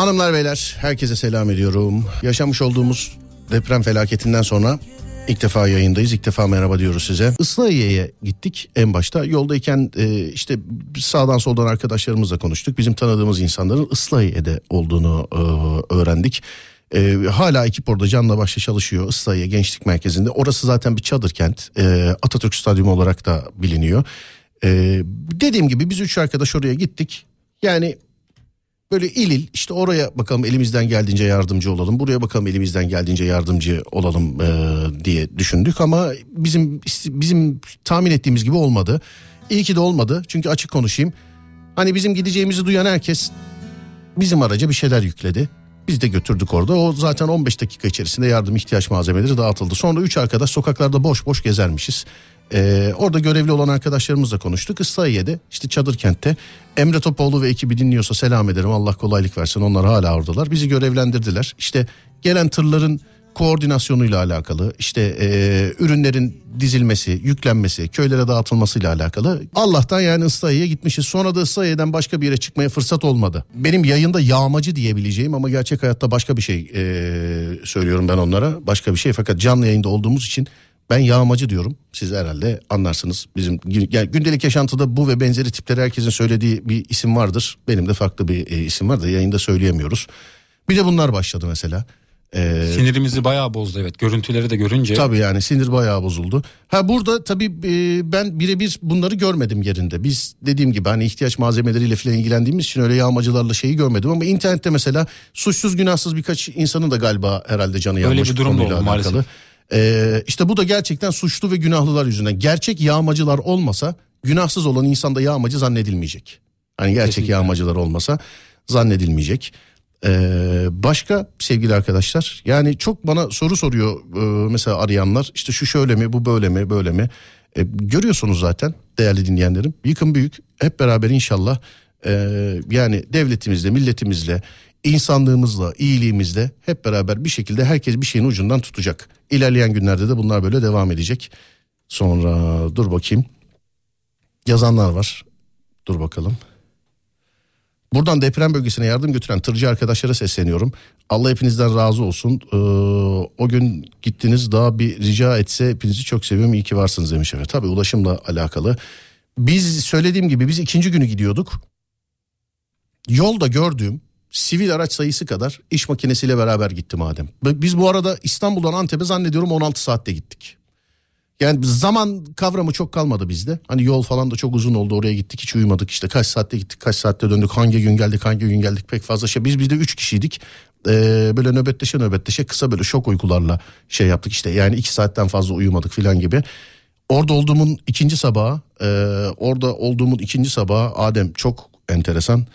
Hanımlar beyler herkese selam ediyorum. Yaşamış olduğumuz deprem felaketinden sonra ilk defa yayındayız. İlk defa merhaba diyoruz size. Islahiye'ye gittik en başta. Yoldayken e, işte sağdan soldan arkadaşlarımızla konuştuk. Bizim tanıdığımız insanların Islahiye'de olduğunu e, öğrendik. E, hala ekip orada canla başla çalışıyor Islahiye Gençlik Merkezi'nde. Orası zaten bir çadır kent. E, Atatürk Stadyumu olarak da biliniyor. E, dediğim gibi biz üç arkadaş oraya gittik. Yani böyle il il işte oraya bakalım elimizden geldiğince yardımcı olalım. Buraya bakalım elimizden geldiğince yardımcı olalım e, diye düşündük ama bizim bizim tahmin ettiğimiz gibi olmadı. İyi ki de olmadı. Çünkü açık konuşayım. Hani bizim gideceğimizi duyan herkes bizim araca bir şeyler yükledi. Biz de götürdük orada. O zaten 15 dakika içerisinde yardım ihtiyaç malzemeleri dağıtıldı. Sonra üç arkadaş sokaklarda boş boş gezermişiz. Ee, orada görevli olan arkadaşlarımızla konuştuk. Islahiye'de işte Çadır Kent'te Emre Topoğlu ve ekibi dinliyorsa selam ederim. Allah kolaylık versin. Onlar hala oradalar. Bizi görevlendirdiler. İşte gelen tırların koordinasyonuyla alakalı işte e, ürünlerin dizilmesi, yüklenmesi, köylere dağıtılmasıyla alakalı. Allah'tan yani Islahiye'ye gitmişiz. Sonra da Islahiye'den başka bir yere çıkmaya fırsat olmadı. Benim yayında yağmacı diyebileceğim ama gerçek hayatta başka bir şey e, söylüyorum ben onlara. Başka bir şey fakat canlı yayında olduğumuz için ben yağmacı diyorum. Siz herhalde anlarsınız. Bizim yani gündelik yaşantıda bu ve benzeri tipleri herkesin söylediği bir isim vardır. Benim de farklı bir e, isim var da yayında söyleyemiyoruz. Bir de bunlar başladı mesela. Ee, Sinirimizi bayağı bozdu evet. Görüntüleri de görünce. Tabii yani sinir bayağı bozuldu. Ha burada tabii e, ben birebir bunları görmedim yerinde. Biz dediğim gibi hani ihtiyaç malzemeleriyle falan ilgilendiğimiz için öyle yağmacılarla şeyi görmedim. Ama internette mesela suçsuz günahsız birkaç insanın da galiba herhalde canı yanmış. Öyle bir durum oldu maalesef. Ee, işte bu da gerçekten suçlu ve günahlılar yüzünden. Gerçek yağmacılar olmasa günahsız olan insan da yağmacı zannedilmeyecek. Hani gerçek Kesinlikle. yağmacılar olmasa zannedilmeyecek. Ee, başka sevgili arkadaşlar yani çok bana soru soruyor e, mesela arayanlar işte şu şöyle mi bu böyle mi böyle mi e, görüyorsunuz zaten değerli dinleyenlerim yıkım büyük hep beraber inşallah e, yani devletimizle milletimizle insanlığımızla, iyiliğimizle hep beraber bir şekilde herkes bir şeyin ucundan tutacak. İlerleyen günlerde de bunlar böyle devam edecek. Sonra dur bakayım. Yazanlar var. Dur bakalım. Buradan deprem bölgesine yardım götüren tırcı arkadaşlara sesleniyorum. Allah hepinizden razı olsun. Ee, o gün gittiniz daha bir rica etse hepinizi çok seviyorum. İyi ki varsınız demiş efendim. Tabii ulaşımla alakalı. Biz söylediğim gibi biz ikinci günü gidiyorduk. Yolda gördüğüm sivil araç sayısı kadar iş makinesiyle beraber gitti madem. Biz bu arada İstanbul'dan Antep'e zannediyorum 16 saatte gittik. Yani zaman kavramı çok kalmadı bizde. Hani yol falan da çok uzun oldu oraya gittik hiç uyumadık işte kaç saatte gittik kaç saatte döndük hangi gün geldik hangi gün geldik pek fazla şey. Biz bizde üç kişiydik ee, böyle nöbetleşe nöbetleşe kısa böyle şok uykularla şey yaptık işte yani iki saatten fazla uyumadık filan gibi. Orada olduğumun ikinci sabahı e, orada olduğumun ikinci sabahı Adem çok enteresan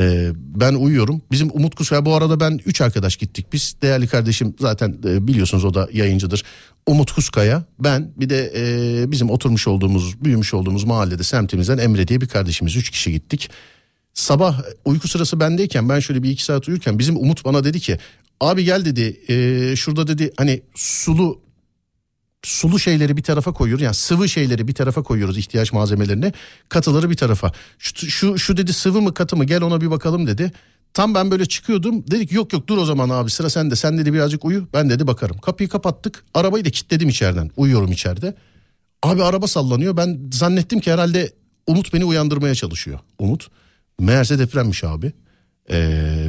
ee, ben uyuyorum. Bizim Umut Kuskaya bu arada ben üç arkadaş gittik biz. Değerli kardeşim zaten e, biliyorsunuz o da yayıncıdır. Umut Kuskaya, ben bir de e, bizim oturmuş olduğumuz, büyümüş olduğumuz mahallede semtimizden Emre diye bir kardeşimiz. Üç kişi gittik. Sabah uyku sırası bendeyken ben şöyle bir iki saat uyurken bizim Umut bana dedi ki abi gel dedi e, şurada dedi hani sulu sulu şeyleri bir tarafa koyuyoruz. Yani sıvı şeyleri bir tarafa koyuyoruz ihtiyaç malzemelerini. Katıları bir tarafa. Şu, şu, şu dedi sıvı mı katı mı gel ona bir bakalım dedi. Tam ben böyle çıkıyordum. Dedik yok yok dur o zaman abi sıra sende. Sen dedi birazcık uyu. Ben dedi bakarım. Kapıyı kapattık. Arabayı da kilitledim içeriden. Uyuyorum içeride. Abi araba sallanıyor. Ben zannettim ki herhalde Umut beni uyandırmaya çalışıyor. Umut. Meğerse depremmiş abi. Ee,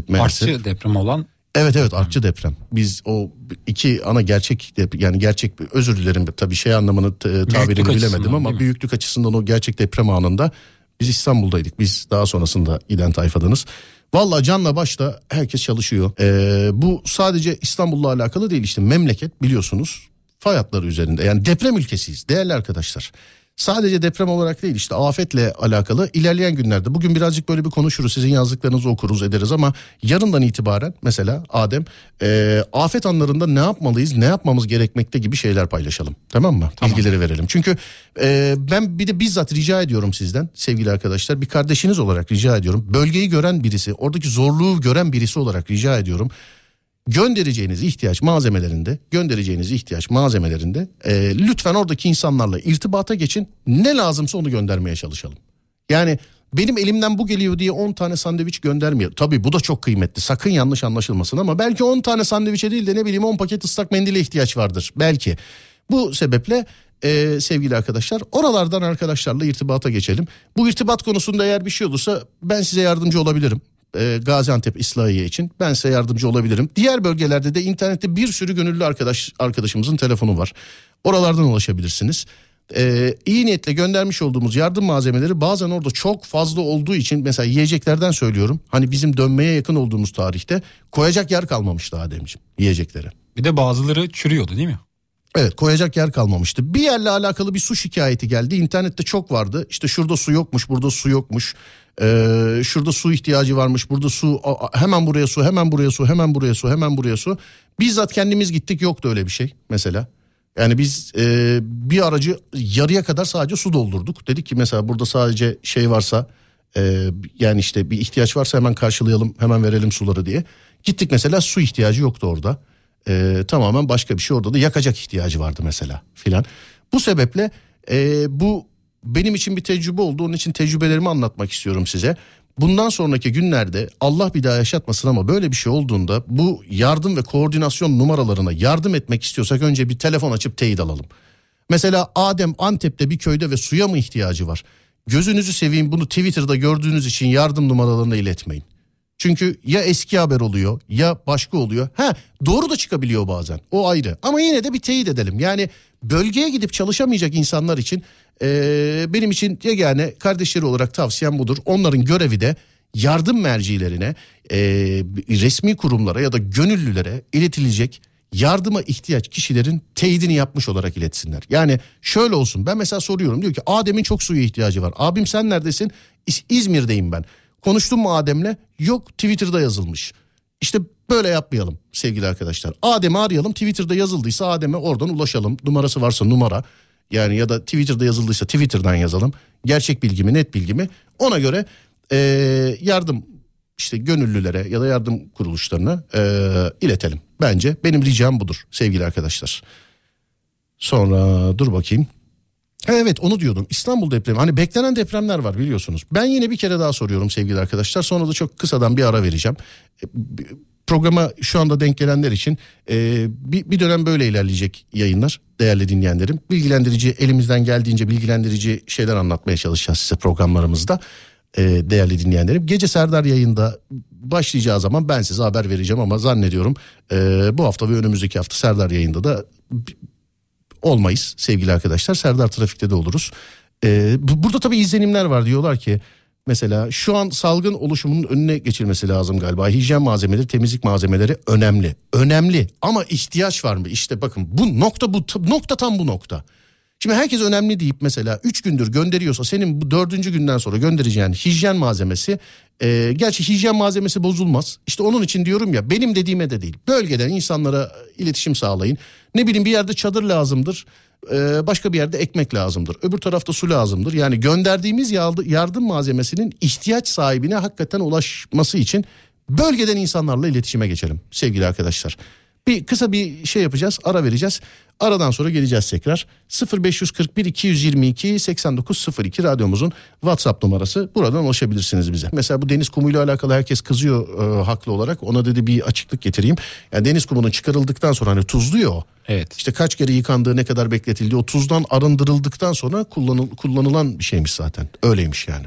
meğerse... Artçı deprem olan Evet evet artçı deprem. Biz o iki ana gerçek yani gerçek özür dilerim tabii şey anlamını tabirini bilemedim ama büyüklük açısından o gerçek deprem anında biz İstanbul'daydık. Biz daha sonrasında giden tayfadanız. Valla canla başla herkes çalışıyor. Ee, bu sadece İstanbul'la alakalı değil işte memleket biliyorsunuz fay hatları üzerinde. Yani deprem ülkesiyiz değerli arkadaşlar. Sadece deprem olarak değil işte afetle alakalı ilerleyen günlerde bugün birazcık böyle bir konuşuruz sizin yazdıklarınızı okuruz ederiz ama yarından itibaren mesela Adem e, afet anlarında ne yapmalıyız ne yapmamız gerekmekte gibi şeyler paylaşalım. Tamam mı? Tamam. bilgileri verelim. Çünkü e, ben bir de bizzat rica ediyorum sizden sevgili arkadaşlar. Bir kardeşiniz olarak rica ediyorum. Bölgeyi gören birisi oradaki zorluğu gören birisi olarak rica ediyorum göndereceğiniz ihtiyaç malzemelerinde göndereceğiniz ihtiyaç malzemelerinde e, lütfen oradaki insanlarla irtibata geçin ne lazımsa onu göndermeye çalışalım. Yani benim elimden bu geliyor diye 10 tane sandviç göndermiyor. Tabii bu da çok kıymetli. Sakın yanlış anlaşılmasın ama belki 10 tane sandviçe değil de ne bileyim 10 paket ıslak mendile ihtiyaç vardır. Belki. Bu sebeple e, sevgili arkadaşlar oralardan arkadaşlarla irtibata geçelim. Bu irtibat konusunda eğer bir şey olursa ben size yardımcı olabilirim. E, Gaziantep İslahiye için ben size yardımcı olabilirim. Diğer bölgelerde de internette bir sürü gönüllü arkadaş arkadaşımızın telefonu var. Oralardan ulaşabilirsiniz. Ee, iyi niyetle göndermiş olduğumuz yardım malzemeleri bazen orada çok fazla olduğu için mesela yiyeceklerden söylüyorum. Hani bizim dönmeye yakın olduğumuz tarihte koyacak yer kalmamıştı Ademciğim yiyecekleri. Bir de bazıları çürüyordu değil mi? Evet koyacak yer kalmamıştı. Bir yerle alakalı bir su şikayeti geldi. İnternette çok vardı. İşte şurada su yokmuş, burada su yokmuş. Ee, şurada su ihtiyacı varmış, burada su hemen buraya su, hemen buraya su, hemen buraya su, hemen buraya su. Bizzat kendimiz gittik yoktu öyle bir şey mesela. Yani biz e, bir aracı yarıya kadar sadece su doldurduk. Dedik ki mesela burada sadece şey varsa e, yani işte bir ihtiyaç varsa hemen karşılayalım hemen verelim suları diye. Gittik mesela su ihtiyacı yoktu orada. E, tamamen başka bir şey orada da yakacak ihtiyacı vardı mesela filan. Bu sebeple e, bu benim için bir tecrübe oldu. Onun için tecrübelerimi anlatmak istiyorum size. Bundan sonraki günlerde Allah bir daha yaşatmasın ama böyle bir şey olduğunda bu yardım ve koordinasyon numaralarına yardım etmek istiyorsak önce bir telefon açıp teyit alalım. Mesela Adem Antep'te bir köyde ve suya mı ihtiyacı var? Gözünüzü seveyim bunu Twitter'da gördüğünüz için yardım numaralarına iletmeyin. Çünkü ya eski haber oluyor ya başka oluyor. Ha doğru da çıkabiliyor bazen o ayrı ama yine de bir teyit edelim. Yani bölgeye gidip çalışamayacak insanlar için ee, benim için yegane kardeşleri olarak tavsiyem budur. Onların görevi de yardım mercilerine, e, resmi kurumlara ya da gönüllülere iletilecek yardıma ihtiyaç kişilerin teyidini yapmış olarak iletsinler. Yani şöyle olsun ben mesela soruyorum diyor ki Adem'in çok suya ihtiyacı var. Abim sen neredesin? İz- İzmir'deyim ben. Konuştum mu Adem'le? Yok Twitter'da yazılmış. İşte böyle yapmayalım sevgili arkadaşlar. Adem'i arayalım Twitter'da yazıldıysa Adem'e oradan ulaşalım. Numarası varsa numara. Yani ya da Twitter'da yazıldıysa Twitter'dan yazalım. Gerçek bilgimi, net bilgimi. Ona göre e, yardım işte gönüllülere ya da yardım kuruluşlarına e, iletelim. Bence benim ricam budur sevgili arkadaşlar. Sonra dur bakayım. Evet onu diyordum İstanbul depremi hani beklenen depremler var biliyorsunuz. Ben yine bir kere daha soruyorum sevgili arkadaşlar sonra da çok kısadan bir ara vereceğim. E, programa şu anda denk gelenler için e, bir, dönem böyle ilerleyecek yayınlar değerli dinleyenlerim. Bilgilendirici elimizden geldiğince bilgilendirici şeyler anlatmaya çalışacağız size programlarımızda e, değerli dinleyenlerim. Gece Serdar yayında başlayacağı zaman ben size haber vereceğim ama zannediyorum e, bu hafta ve önümüzdeki hafta Serdar yayında da olmayız sevgili arkadaşlar. Serdar Trafik'te de oluruz. E, burada tabii izlenimler var diyorlar ki Mesela şu an salgın oluşumunun önüne geçilmesi lazım galiba. Hijyen malzemeleri, temizlik malzemeleri önemli. Önemli ama ihtiyaç var mı? İşte bakın bu nokta bu nokta tam bu nokta. Şimdi herkes önemli deyip mesela 3 gündür gönderiyorsa senin bu dördüncü günden sonra göndereceğin hijyen malzemesi e, gerçi hijyen malzemesi bozulmaz. İşte onun için diyorum ya benim dediğime de değil. Bölgeden insanlara iletişim sağlayın. Ne bileyim bir yerde çadır lazımdır. Ee, başka bir yerde ekmek lazımdır. Öbür tarafta su lazımdır. Yani gönderdiğimiz yardım malzemesinin ihtiyaç sahibine hakikaten ulaşması için bölgeden insanlarla iletişime geçelim sevgili arkadaşlar. Bir kısa bir şey yapacağız, ara vereceğiz. Aradan sonra geleceğiz tekrar. 0541 222 8902 radyomuzun WhatsApp numarası. Buradan ulaşabilirsiniz bize. Mesela bu deniz kumuyla alakalı herkes kızıyor e, haklı olarak. Ona dedi bir açıklık getireyim. Yani deniz kumunun çıkarıldıktan sonra hani tuzluyor o. Evet. İşte kaç kere yıkandığı, ne kadar bekletildiği, o tuzdan arındırıldıktan sonra kullanıl, kullanılan bir şeymiş zaten. Öyleymiş yani.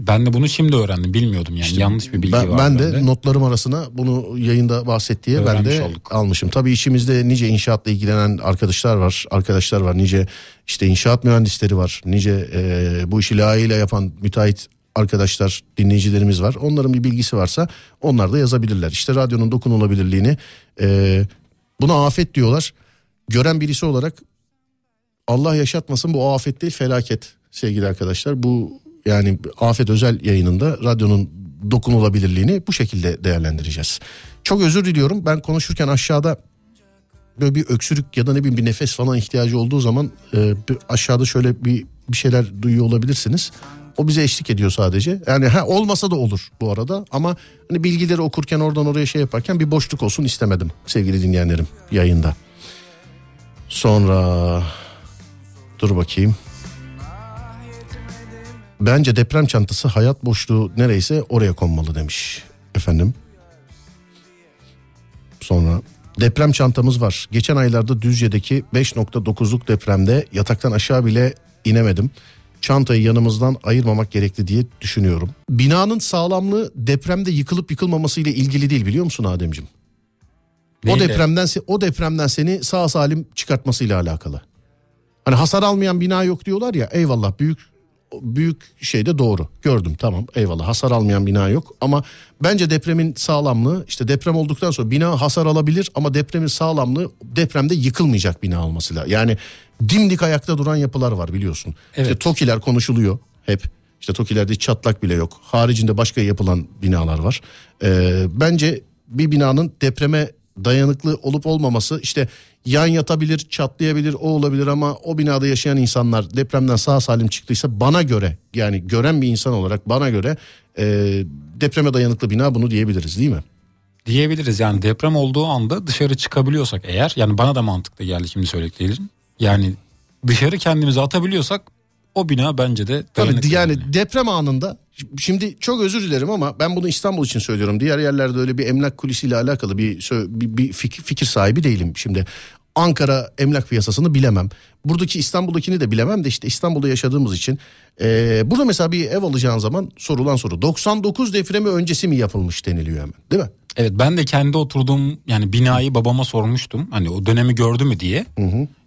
Ben de bunu şimdi öğrendim. Bilmiyordum yani. İşte Yanlış bir bilgi ben, var. Ben de bende. notlarım arasına bunu yayında bahset diye ben de olduk. almışım. Tabii işimizde nice inşaatla ilgilenen arkadaşlar var. Arkadaşlar var. Nice işte inşaat mühendisleri var. Nice e, bu işi layığıyla yapan müteahhit arkadaşlar, dinleyicilerimiz var. Onların bir bilgisi varsa onlar da yazabilirler. İşte radyonun dokunulabilirliğini e, buna afet diyorlar. Gören birisi olarak Allah yaşatmasın bu afet değil felaket sevgili arkadaşlar. Bu yani Afet Özel yayınında radyonun dokunulabilirliğini bu şekilde değerlendireceğiz. Çok özür diliyorum ben konuşurken aşağıda böyle bir öksürük ya da ne bileyim bir nefes falan ihtiyacı olduğu zaman e, aşağıda şöyle bir bir şeyler duyuyor olabilirsiniz. O bize eşlik ediyor sadece. Yani ha olmasa da olur bu arada ama hani bilgileri okurken oradan oraya şey yaparken bir boşluk olsun istemedim sevgili dinleyenlerim yayında. Sonra dur bakayım. Bence deprem çantası hayat boşluğu nereyse oraya konmalı demiş efendim. Sonra deprem çantamız var. Geçen aylarda Düzce'deki 5.9'luk depremde yataktan aşağı bile inemedim. Çantayı yanımızdan ayırmamak gerekli diye düşünüyorum. Binanın sağlamlığı depremde yıkılıp yıkılmaması ile ilgili değil biliyor musun Ademciğim? O depremden o depremden seni sağ salim çıkartmasıyla alakalı. Hani hasar almayan bina yok diyorlar ya eyvallah büyük büyük şey de doğru. Gördüm tamam eyvallah hasar almayan bina yok ama bence depremin sağlamlığı işte deprem olduktan sonra bina hasar alabilir ama depremin sağlamlığı depremde yıkılmayacak bina olması lazım. Yani dimdik ayakta duran yapılar var biliyorsun. Evet. İşte TOKİ'ler konuşuluyor hep. İşte TOKİ'lerde hiç çatlak bile yok. Haricinde başka yapılan binalar var. Ee, bence bir binanın depreme dayanıklı olup olmaması işte yan yatabilir, çatlayabilir, o olabilir ama o binada yaşayan insanlar depremden sağ salim çıktıysa bana göre yani gören bir insan olarak bana göre e, depreme dayanıklı bina bunu diyebiliriz değil mi? Diyebiliriz yani deprem olduğu anda dışarı çıkabiliyorsak eğer yani bana da mantıklı geldi şimdi söylediklerin. Yani dışarı kendimizi atabiliyorsak o bina bence de Tabii yani deprem anında şimdi çok özür dilerim ama ben bunu İstanbul için söylüyorum. Diğer yerlerde öyle bir emlak kulisiyle alakalı bir bir, bir fikir, sahibi değilim. Şimdi Ankara emlak piyasasını bilemem. Buradaki İstanbul'dakini de bilemem de işte İstanbul'da yaşadığımız için. Ee, burada mesela bir ev alacağın zaman sorulan soru 99 depremi öncesi mi yapılmış deniliyor hemen değil mi? Evet ben de kendi oturduğum yani binayı babama sormuştum. Hani o dönemi gördü mü diye.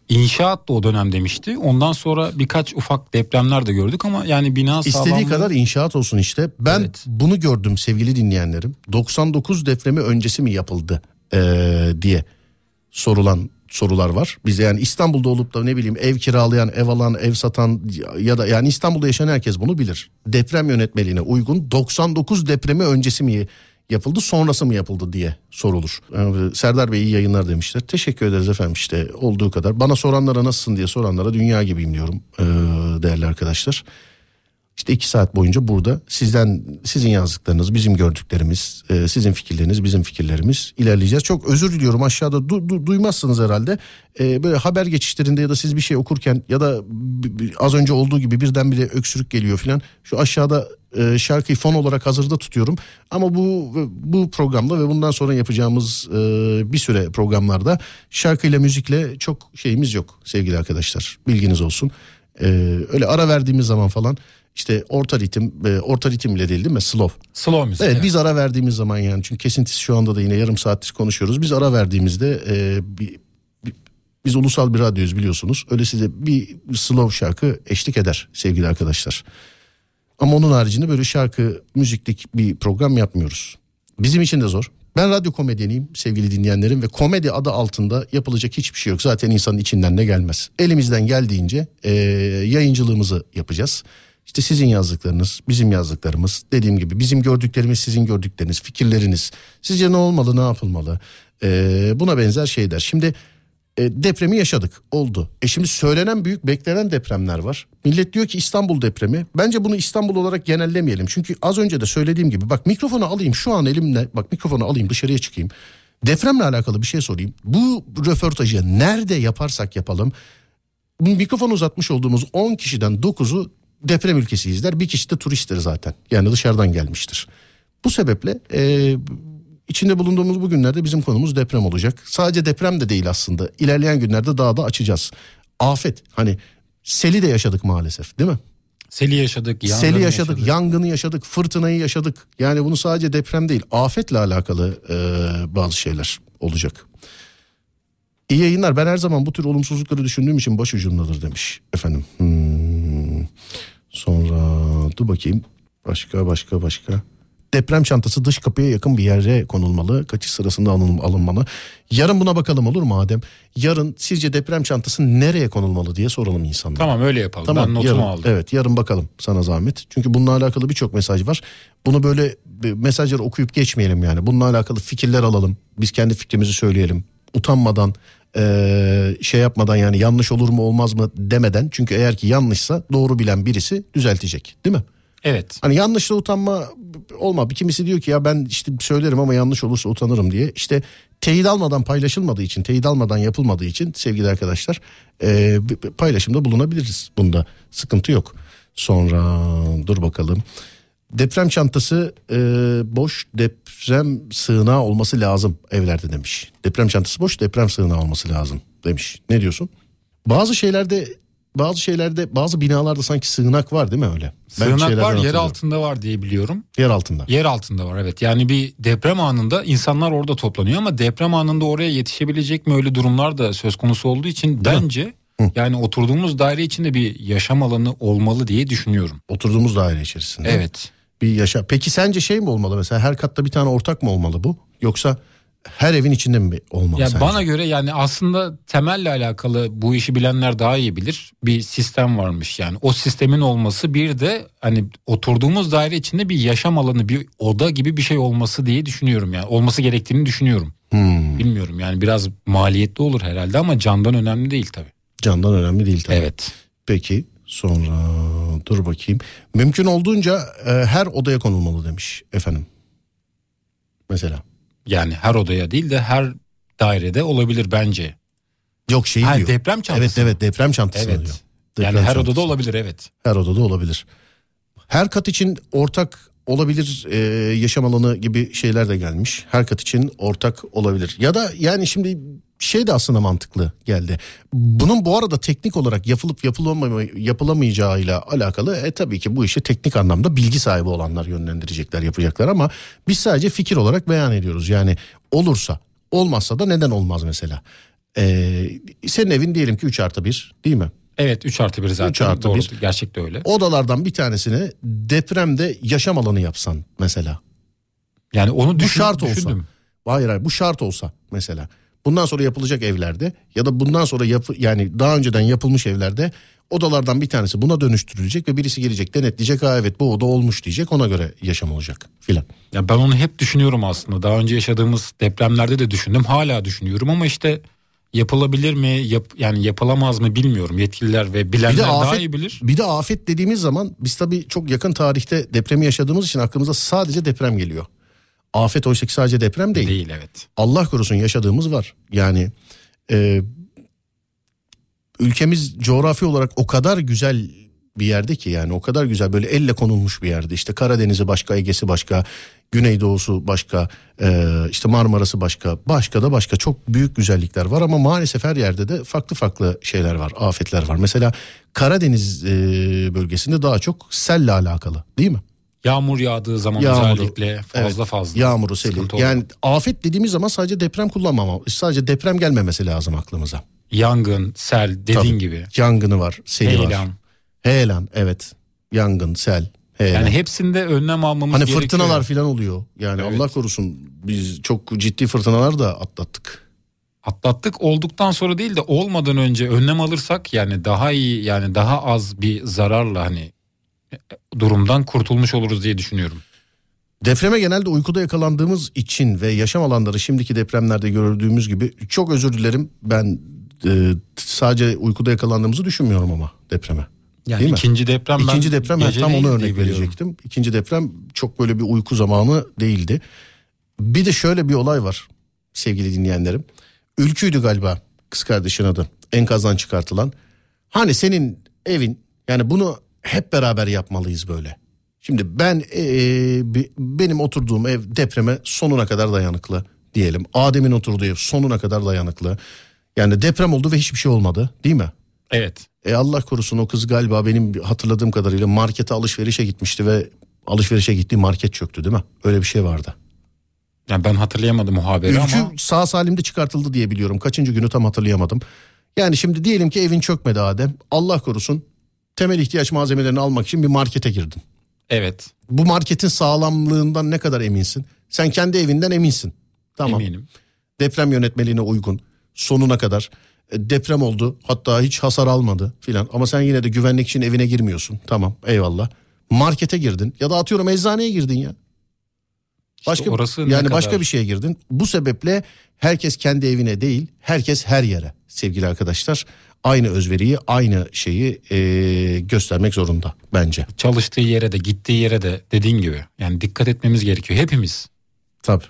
İnşaat da o dönem demişti. Ondan sonra birkaç ufak depremler de gördük ama yani bina İstediği sağlamlığı... kadar inşaat olsun işte. Ben Evet. bunu gördüm sevgili dinleyenlerim. 99 depremi öncesi mi yapıldı ee, diye sorulan sorular var. Bize yani İstanbul'da olup da ne bileyim ev kiralayan, ev alan, ev satan ya da yani İstanbul'da yaşayan herkes bunu bilir. Deprem yönetmeliğine uygun 99 depremi öncesi mi yapıldı sonrası mı yapıldı diye sorulur. Ee, Serdar Bey iyi yayınlar demişler. Teşekkür ederiz efendim işte olduğu kadar. Bana soranlara nasılsın diye soranlara dünya gibiyim diyorum ee, değerli arkadaşlar. İşte iki saat boyunca burada sizden sizin yazdıklarınız, bizim gördüklerimiz, e, sizin fikirleriniz, bizim fikirlerimiz ilerleyeceğiz. Çok özür diliyorum aşağıda du- du- duymazsınız herhalde. E, böyle haber geçişlerinde ya da siz bir şey okurken ya da az önce olduğu gibi birdenbire öksürük geliyor falan. Şu aşağıda e, şarkıyı fon olarak hazırda tutuyorum. Ama bu bu programda ve bundan sonra yapacağımız e, bir süre programlarda şarkıyla müzikle çok şeyimiz yok sevgili arkadaşlar. Bilginiz olsun. Öyle ara verdiğimiz zaman falan işte orta ritim, e, orta ritim bile değil değil mi? Slow. Slow müzik. Evet, evet. biz ara verdiğimiz zaman yani çünkü kesintisi şu anda da yine yarım saattir konuşuyoruz. Biz ara verdiğimizde e, bir, bir- biz ulusal bir radyoyuz biliyorsunuz. Öyle size bir slow şarkı eşlik eder sevgili arkadaşlar. Ama onun haricinde böyle şarkı, müziklik bir program yapmıyoruz. Bizim için de zor. Ben radyo komedyeniyim sevgili dinleyenlerim ve komedi adı altında yapılacak hiçbir şey yok. Zaten insanın içinden de gelmez. Elimizden geldiğince e, yayıncılığımızı yapacağız. İşte sizin yazdıklarınız, bizim yazdıklarımız, dediğim gibi bizim gördüklerimiz, sizin gördükleriniz, fikirleriniz. Sizce ne olmalı, ne yapılmalı? E, buna benzer şeyler. Şimdi e, depremi yaşadık oldu. E şimdi söylenen büyük beklenen depremler var. Millet diyor ki İstanbul depremi. Bence bunu İstanbul olarak genellemeyelim. Çünkü az önce de söylediğim gibi bak mikrofonu alayım şu an elimle bak mikrofonu alayım dışarıya çıkayım. Depremle alakalı bir şey sorayım. Bu röportajı nerede yaparsak yapalım mikrofon uzatmış olduğumuz 10 kişiden 9'u deprem ülkesi izler. Bir kişi de turisttir zaten. Yani dışarıdan gelmiştir. Bu sebeple e, içinde bulunduğumuz bu günlerde bizim konumuz deprem olacak. Sadece deprem de değil aslında. İlerleyen günlerde daha da açacağız. Afet hani seli de yaşadık maalesef değil mi? Seli yaşadık. yangını Seli yaşadık, yangını yaşadık, fırtınayı yaşadık. Yani bunu sadece deprem değil, afetle alakalı e, bazı şeyler olacak. İyi yayınlar. Ben her zaman bu tür olumsuzlukları düşündüğüm için başucumdadır demiş efendim. Hmm. Sonra dur bakayım. Başka başka başka. Deprem çantası dış kapıya yakın bir yere konulmalı. Kaçış sırasında alın- alınmalı. Yarın buna bakalım olur mu Adem? Yarın sizce deprem çantası nereye konulmalı diye soralım insanlara. Tamam öyle yapalım. Tamam ben notumu yarın, aldım. Evet yarın bakalım sana zahmet. Çünkü bununla alakalı birçok mesaj var. Bunu böyle mesajları okuyup geçmeyelim yani. Bununla alakalı fikirler alalım. Biz kendi fikrimizi söyleyelim. Utanmadan e, şey yapmadan yani yanlış olur mu olmaz mı demeden. Çünkü eğer ki yanlışsa doğru bilen birisi düzeltecek değil mi? Evet. Hani yanlışla utanma olma. Bir kimisi diyor ki ya ben işte söylerim ama yanlış olursa utanırım diye. İşte teyit almadan paylaşılmadığı için, teyit almadan yapılmadığı için sevgili arkadaşlar e, paylaşımda bulunabiliriz. Bunda sıkıntı yok. Sonra dur bakalım. Deprem çantası e, boş deprem sığınağı olması lazım evlerde demiş. Deprem çantası boş deprem sığınağı olması lazım demiş. Ne diyorsun? Bazı şeylerde bazı şeylerde bazı binalarda sanki sığınak var değil mi öyle? Ben Sığınak şeylerden var yer altında var diye biliyorum. Yer altında. Yer altında var evet. Yani bir deprem anında insanlar orada toplanıyor ama deprem anında oraya yetişebilecek mi öyle durumlar da söz konusu olduğu için bence yani oturduğumuz daire içinde bir yaşam alanı olmalı diye düşünüyorum. Oturduğumuz daire içerisinde. Evet. Bir yaşa. Peki sence şey mi olmalı mesela her katta bir tane ortak mı olmalı bu? Yoksa her evin içinde mi olmalı Ya sence? bana göre yani aslında temelle alakalı bu işi bilenler daha iyi bilir. Bir sistem varmış yani. O sistemin olması bir de hani oturduğumuz daire içinde bir yaşam alanı, bir oda gibi bir şey olması diye düşünüyorum yani. Olması gerektiğini düşünüyorum. Hmm, Bilmiyorum yani biraz maliyetli olur herhalde ama candan önemli değil tabii. candan önemli değil tabii. Evet. Peki sonra dur bakayım. Mümkün olduğunca e, her odaya konulmalı demiş efendim. Mesela. Yani her odaya değil de her dairede olabilir bence. Yok şey diyor. deprem çantası. Evet evet deprem çantası Evet. diyor. yani Deprem her çantası. odada olabilir evet. Her odada olabilir. Her kat için ortak olabilir e, yaşam alanı gibi şeyler de gelmiş. Her kat için ortak olabilir. Ya da yani şimdi şey de aslında mantıklı geldi. Bunun bu arada teknik olarak yapılıp yapılamay- yapılamayacağıyla alakalı e tabii ki bu işi teknik anlamda bilgi sahibi olanlar yönlendirecekler yapacaklar ama biz sadece fikir olarak beyan ediyoruz. Yani olursa olmazsa da neden olmaz mesela. E, senin evin diyelim ki 3 artı 1 değil mi? Evet 3 artı 1 zaten. Üç artı Doğru, bir. Gerçekte öyle. odalardan bir tanesini depremde yaşam alanı yapsan mesela. Yani onu Bu düşün, şart olsa. düşündüm. Hayır hayır bu şart olsa mesela. Bundan sonra yapılacak evlerde ya da bundan sonra yapı, yani daha önceden yapılmış evlerde odalardan bir tanesi buna dönüştürülecek ve birisi gelecek denetleyecek ha evet bu oda olmuş diyecek ona göre yaşam olacak filan. Ya ben onu hep düşünüyorum aslında. Daha önce yaşadığımız depremlerde de düşündüm. Hala düşünüyorum ama işte yapılabilir mi, yap, yani yapılamaz mı bilmiyorum. Yetkililer ve bilenler Bir de daha afet, iyi bilir. bir de afet dediğimiz zaman biz tabii çok yakın tarihte depremi yaşadığımız için aklımıza sadece deprem geliyor. Afet oysa ki sadece deprem değil. Değil evet. Allah korusun yaşadığımız var. Yani e, ülkemiz coğrafi olarak o kadar güzel bir yerde ki yani o kadar güzel böyle elle konulmuş bir yerde. İşte Karadeniz'i başka, Ege'si başka, Güneydoğu'su başka, e, işte Marmara'sı başka, başka da başka çok büyük güzellikler var ama maalesef her yerde de farklı farklı şeyler var, afetler var. Mesela Karadeniz e, bölgesinde daha çok selle alakalı değil mi? Yağmur yağdığı zaman Yağmuru, özellikle fazla Evet, fazla. Yağmuru, seli. Yani afet dediğimiz zaman sadece deprem kullanmama, sadece deprem gelmemesi lazım aklımıza. Yangın, sel dediğin Tabii. gibi. Yangını var, seli var. Heyelan. Heyelan, evet. Yangın, sel, heyelan. Yani hepsinde önlem almamız hani gerekiyor. fırtınalar falan oluyor. Yani Evet. Allah korusun biz çok ciddi fırtınalar da atlattık. Atlattık olduktan sonra değil de olmadan önce önlem alırsak yani daha iyi yani daha az bir zararla hani durumdan kurtulmuş oluruz diye düşünüyorum. Depreme genelde uykuda yakalandığımız için ve yaşam alanları şimdiki depremlerde gördüğümüz gibi çok özür dilerim ben e, sadece uykuda yakalandığımızı düşünmüyorum ama depreme. Yani Değil mi? ikinci deprem ben İkinci deprem ha, gece tam onu örnek biliyorum. verecektim. İkinci deprem çok böyle bir uyku zamanı değildi. Bir de şöyle bir olay var sevgili dinleyenlerim. Ülküydü galiba kız kardeşin adı enkazdan çıkartılan. Hani senin evin yani bunu hep beraber yapmalıyız böyle. Şimdi ben eee, bi- benim oturduğum ev depreme sonuna kadar dayanıklı diyelim. Adem'in oturduğu ev sonuna kadar dayanıklı. Yani deprem oldu ve hiçbir şey olmadı değil mi? Evet. E Allah korusun o kız galiba benim hatırladığım kadarıyla markete alışverişe gitmişti ve alışverişe gittiği market çöktü değil mi? Öyle bir şey vardı. Yani ben hatırlayamadım o haberi Ülkü ama sağ salimde çıkartıldı diye biliyorum. Kaçıncı günü tam hatırlayamadım. Yani şimdi diyelim ki evin çökmedi Adem. Allah korusun temel ihtiyaç malzemelerini almak için bir markete girdin. evet Bu marketin sağlamlığından ne kadar eminsin? Sen kendi evinden eminsin. Tamam. eminim. deprem yönetmeliğine uygun sonuna kadar E, deprem oldu hatta hiç hasar almadı filan ama sen yine de güvenlik için evine girmiyorsun tamam eyvallah markete girdin ya da atıyorum eczaneye girdin ya başka orası ne yani kadar- başka bir şeye girdin bu sebeple herkes kendi evine değil herkes her yere sevgili arkadaşlar aynı özveriyi aynı şeyi e, göstermek zorunda bence Çalıştığı yere de gittiği yere de dediğin gibi yani dikkat etmemiz gerekiyor hepimiz. Tabii.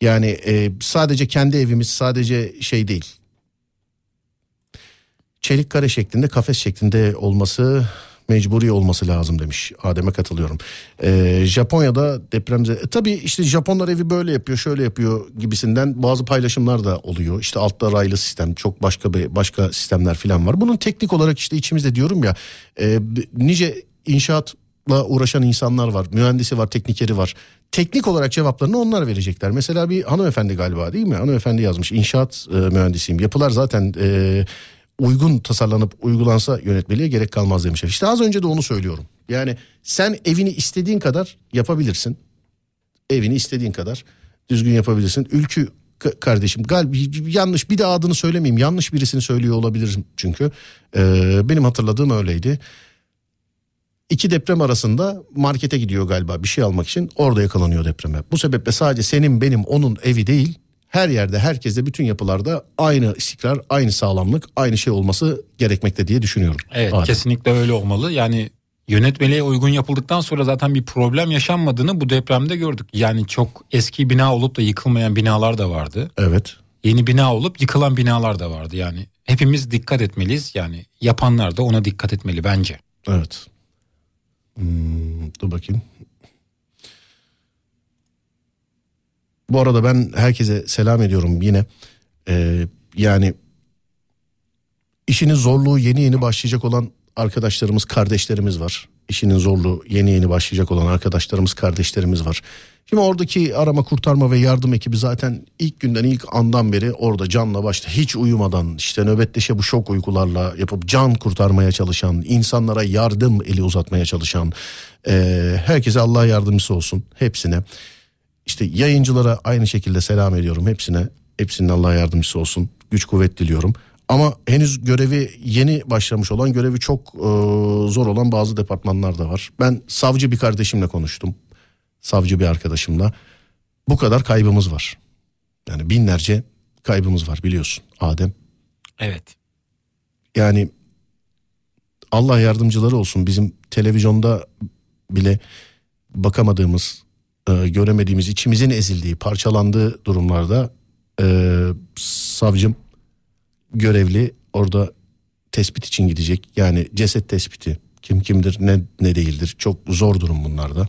Yani e, sadece kendi evimiz sadece şey değil. Çelik kare şeklinde kafes şeklinde olması Mecburi olması lazım demiş. Adem'e katılıyorum. Ee, Japonya'da depremze... E, tabii işte Japonlar evi böyle yapıyor, şöyle yapıyor gibisinden bazı paylaşımlar da oluyor. İşte altta raylı sistem, çok başka bir başka sistemler falan var. Bunun teknik olarak işte içimizde diyorum ya e, nice inşaatla uğraşan insanlar var. Mühendisi var, teknikeri var. Teknik olarak cevaplarını onlar verecekler. Mesela bir hanımefendi galiba değil mi? Hanımefendi yazmış. İnşaat e, mühendisiyim. Yapılar zaten e, uygun tasarlanıp uygulansa yönetmeliğe gerek kalmaz demişler. İşte az önce de onu söylüyorum. Yani sen evini istediğin kadar yapabilirsin. Evini istediğin kadar düzgün yapabilirsin. Ülkü kardeşim galiba yanlış bir de adını söylemeyeyim yanlış birisini söylüyor olabilirim çünkü ee, benim hatırladığım öyleydi. İki deprem arasında markete gidiyor galiba bir şey almak için orada yakalanıyor depreme. Bu sebeple sadece senin benim onun evi değil her yerde herkeste bütün yapılarda aynı istikrar, aynı sağlamlık, aynı şey olması gerekmekte diye düşünüyorum. Evet Adem. kesinlikle öyle olmalı. Yani yönetmeliğe uygun yapıldıktan sonra zaten bir problem yaşanmadığını bu depremde gördük. Yani çok eski bina olup da yıkılmayan binalar da vardı. Evet. Yeni bina olup yıkılan binalar da vardı. Yani hepimiz dikkat etmeliyiz. Yani yapanlar da ona dikkat etmeli bence. Evet. Hmm, dur bakayım. Bu arada ben herkese selam ediyorum yine. Ee, yani işinin zorluğu yeni yeni başlayacak olan arkadaşlarımız, kardeşlerimiz var. İşinin zorluğu yeni yeni başlayacak olan arkadaşlarımız, kardeşlerimiz var. Şimdi oradaki arama kurtarma ve yardım ekibi zaten ilk günden ilk andan beri orada canla başta hiç uyumadan işte nöbetleşe bu şok uykularla yapıp can kurtarmaya çalışan, insanlara yardım eli uzatmaya çalışan, e, herkese Allah yardımcısı olsun hepsine. İşte yayıncılara aynı şekilde selam ediyorum hepsine. Hepsinin Allah yardımcısı olsun. Güç kuvvet diliyorum. Ama henüz görevi yeni başlamış olan, görevi çok e, zor olan bazı departmanlar da var. Ben savcı bir kardeşimle konuştum. Savcı bir arkadaşımla. Bu kadar kaybımız var. Yani binlerce kaybımız var biliyorsun Adem. Evet. Yani Allah yardımcıları olsun bizim televizyonda bile bakamadığımız e, göremediğimiz, içimizin ezildiği, parçalandığı durumlarda e, savcım görevli orada tespit için gidecek. Yani ceset tespiti kim kimdir ne ne değildir çok zor durum bunlarda.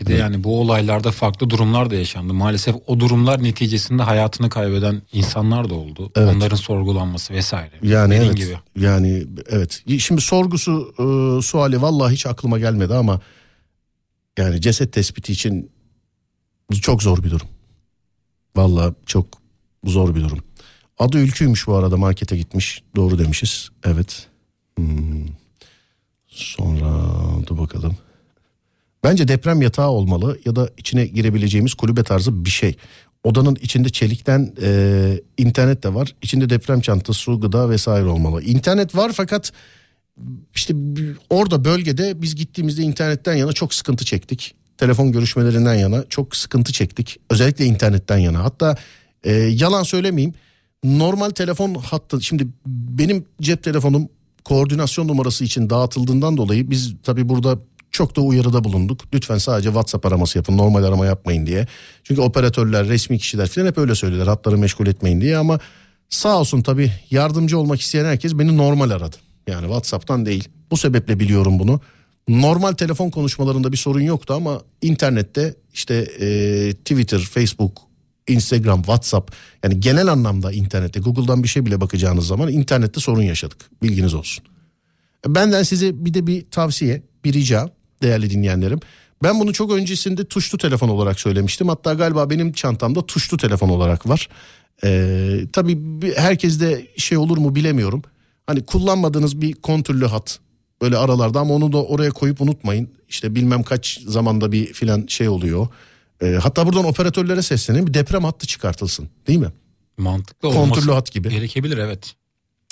Bir de evet. yani bu olaylarda farklı durumlar da yaşandı. Maalesef o durumlar neticesinde hayatını kaybeden insanlar da oldu. Evet. Onların sorgulanması vesaire. Yani Dediğin evet. Gibi. Yani evet. Şimdi sorgusu e, suali vallahi hiç aklıma gelmedi ama yani ceset tespiti için çok zor bir durum. Valla çok zor bir durum. Adı Ülkü'ymüş bu arada markete gitmiş. Doğru demişiz. Evet. Hmm. Sonra dur bakalım. Bence deprem yatağı olmalı ya da içine girebileceğimiz kulübe tarzı bir şey. Odanın içinde çelikten e, internet de var. İçinde deprem çantası, su, gıda vesaire olmalı. İnternet var fakat işte orada bölgede biz gittiğimizde internetten yana çok sıkıntı çektik. Telefon görüşmelerinden yana çok sıkıntı çektik. Özellikle internetten yana. Hatta e, yalan söylemeyeyim. Normal telefon hattı şimdi benim cep telefonum koordinasyon numarası için dağıtıldığından dolayı biz tabi burada çok da uyarıda bulunduk. Lütfen sadece WhatsApp araması yapın normal arama yapmayın diye. Çünkü operatörler resmi kişiler falan hep öyle söylediler hatları meşgul etmeyin diye ama sağ olsun tabi yardımcı olmak isteyen herkes beni normal aradı. Yani WhatsApp'tan değil. Bu sebeple biliyorum bunu. Normal telefon konuşmalarında bir sorun yoktu ama internette işte e, Twitter, Facebook, Instagram, WhatsApp yani genel anlamda internette Google'dan bir şey bile bakacağınız zaman internette sorun yaşadık. Bilginiz olsun. Benden size bir de bir tavsiye, bir rica değerli dinleyenlerim. Ben bunu çok öncesinde tuşlu telefon olarak söylemiştim. Hatta galiba benim çantamda tuşlu telefon olarak var. Ee, tabii herkeste şey olur mu bilemiyorum. Hani kullanmadığınız bir kontürlü hat böyle aralarda ama onu da oraya koyup unutmayın. İşte bilmem kaç zamanda bir filan şey oluyor. E, hatta buradan operatörlere seslenin bir deprem hattı çıkartılsın değil mi? Mantıklı Kontürlü hat gibi. Gerekebilir evet.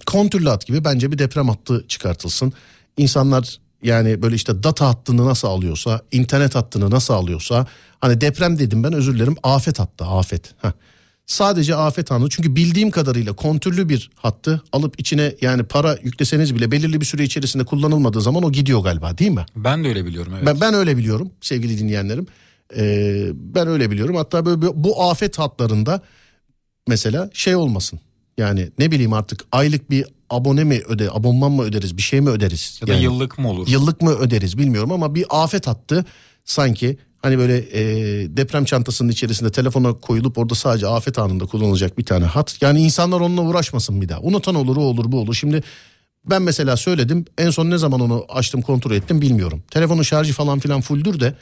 Kontürlü hat gibi bence bir deprem hattı çıkartılsın. İnsanlar yani böyle işte data hattını nasıl alıyorsa, internet hattını nasıl alıyorsa hani deprem dedim ben özür dilerim afet hattı afet. Heh sadece afet anı. Çünkü bildiğim kadarıyla kontürlü bir hattı alıp içine yani para yükleseniz bile belirli bir süre içerisinde kullanılmadığı zaman o gidiyor galiba değil mi? Ben de öyle biliyorum evet. Ben, ben öyle biliyorum sevgili dinleyenlerim. Ee, ben öyle biliyorum. Hatta böyle bu afet hatlarında mesela şey olmasın. Yani ne bileyim artık aylık bir abone mi öde, abonman mı öderiz, bir şey mi öderiz? Ya da Yani yıllık mı olur? Yıllık mı öderiz bilmiyorum ama bir afet attı sanki. Hani böyle e, deprem çantasının içerisinde telefona koyulup orada sadece afet anında kullanılacak bir tane hat. Yani insanlar onunla uğraşmasın bir daha. Unutan olur o olur bu olur. Şimdi ben mesela söyledim en son ne zaman onu açtım kontrol ettim bilmiyorum. Telefonun şarjı falan filan fulldür de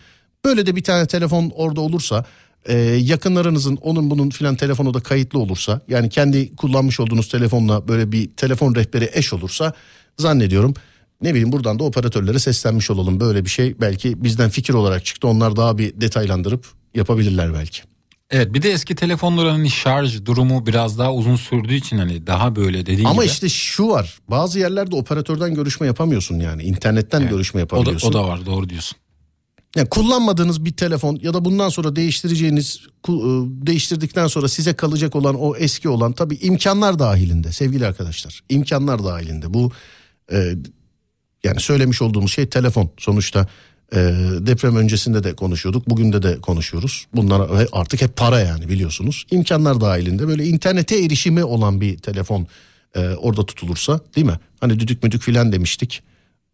böyle de bir tane telefon orada olursa e, yakınlarınızın onun bunun filan telefonu da kayıtlı olursa yani kendi kullanmış olduğunuz telefonla böyle bir telefon rehberi eş olursa zannediyorum ne bileyim buradan da operatörlere seslenmiş olalım. Böyle bir şey belki bizden fikir olarak çıktı. Onlar daha bir detaylandırıp yapabilirler belki. Evet bir de eski telefonların hani şarj durumu biraz daha uzun sürdüğü için hani daha böyle dediğin Ama gibi. işte şu var. Bazı yerlerde operatörden görüşme yapamıyorsun yani. İnternetten Evet. görüşme o da, yapabiliyorsun. o da var doğru diyorsun. Yani kullanmadığınız bir telefon ya da bundan sonra değiştireceğiniz e, değiştirdikten sonra size kalacak olan o eski olan tabii imkanlar dahilinde sevgili arkadaşlar. İmkanlar dahilinde. Bu e, yani söylemiş olduğumuz şey telefon sonuçta e, deprem öncesinde de konuşuyorduk bugün de de konuşuyoruz. Bunlar artık hep para yani biliyorsunuz. İmkanlar dahilinde böyle internete erişimi olan bir telefon e, orada tutulursa değil mi? Hani düdük müdük filan demiştik.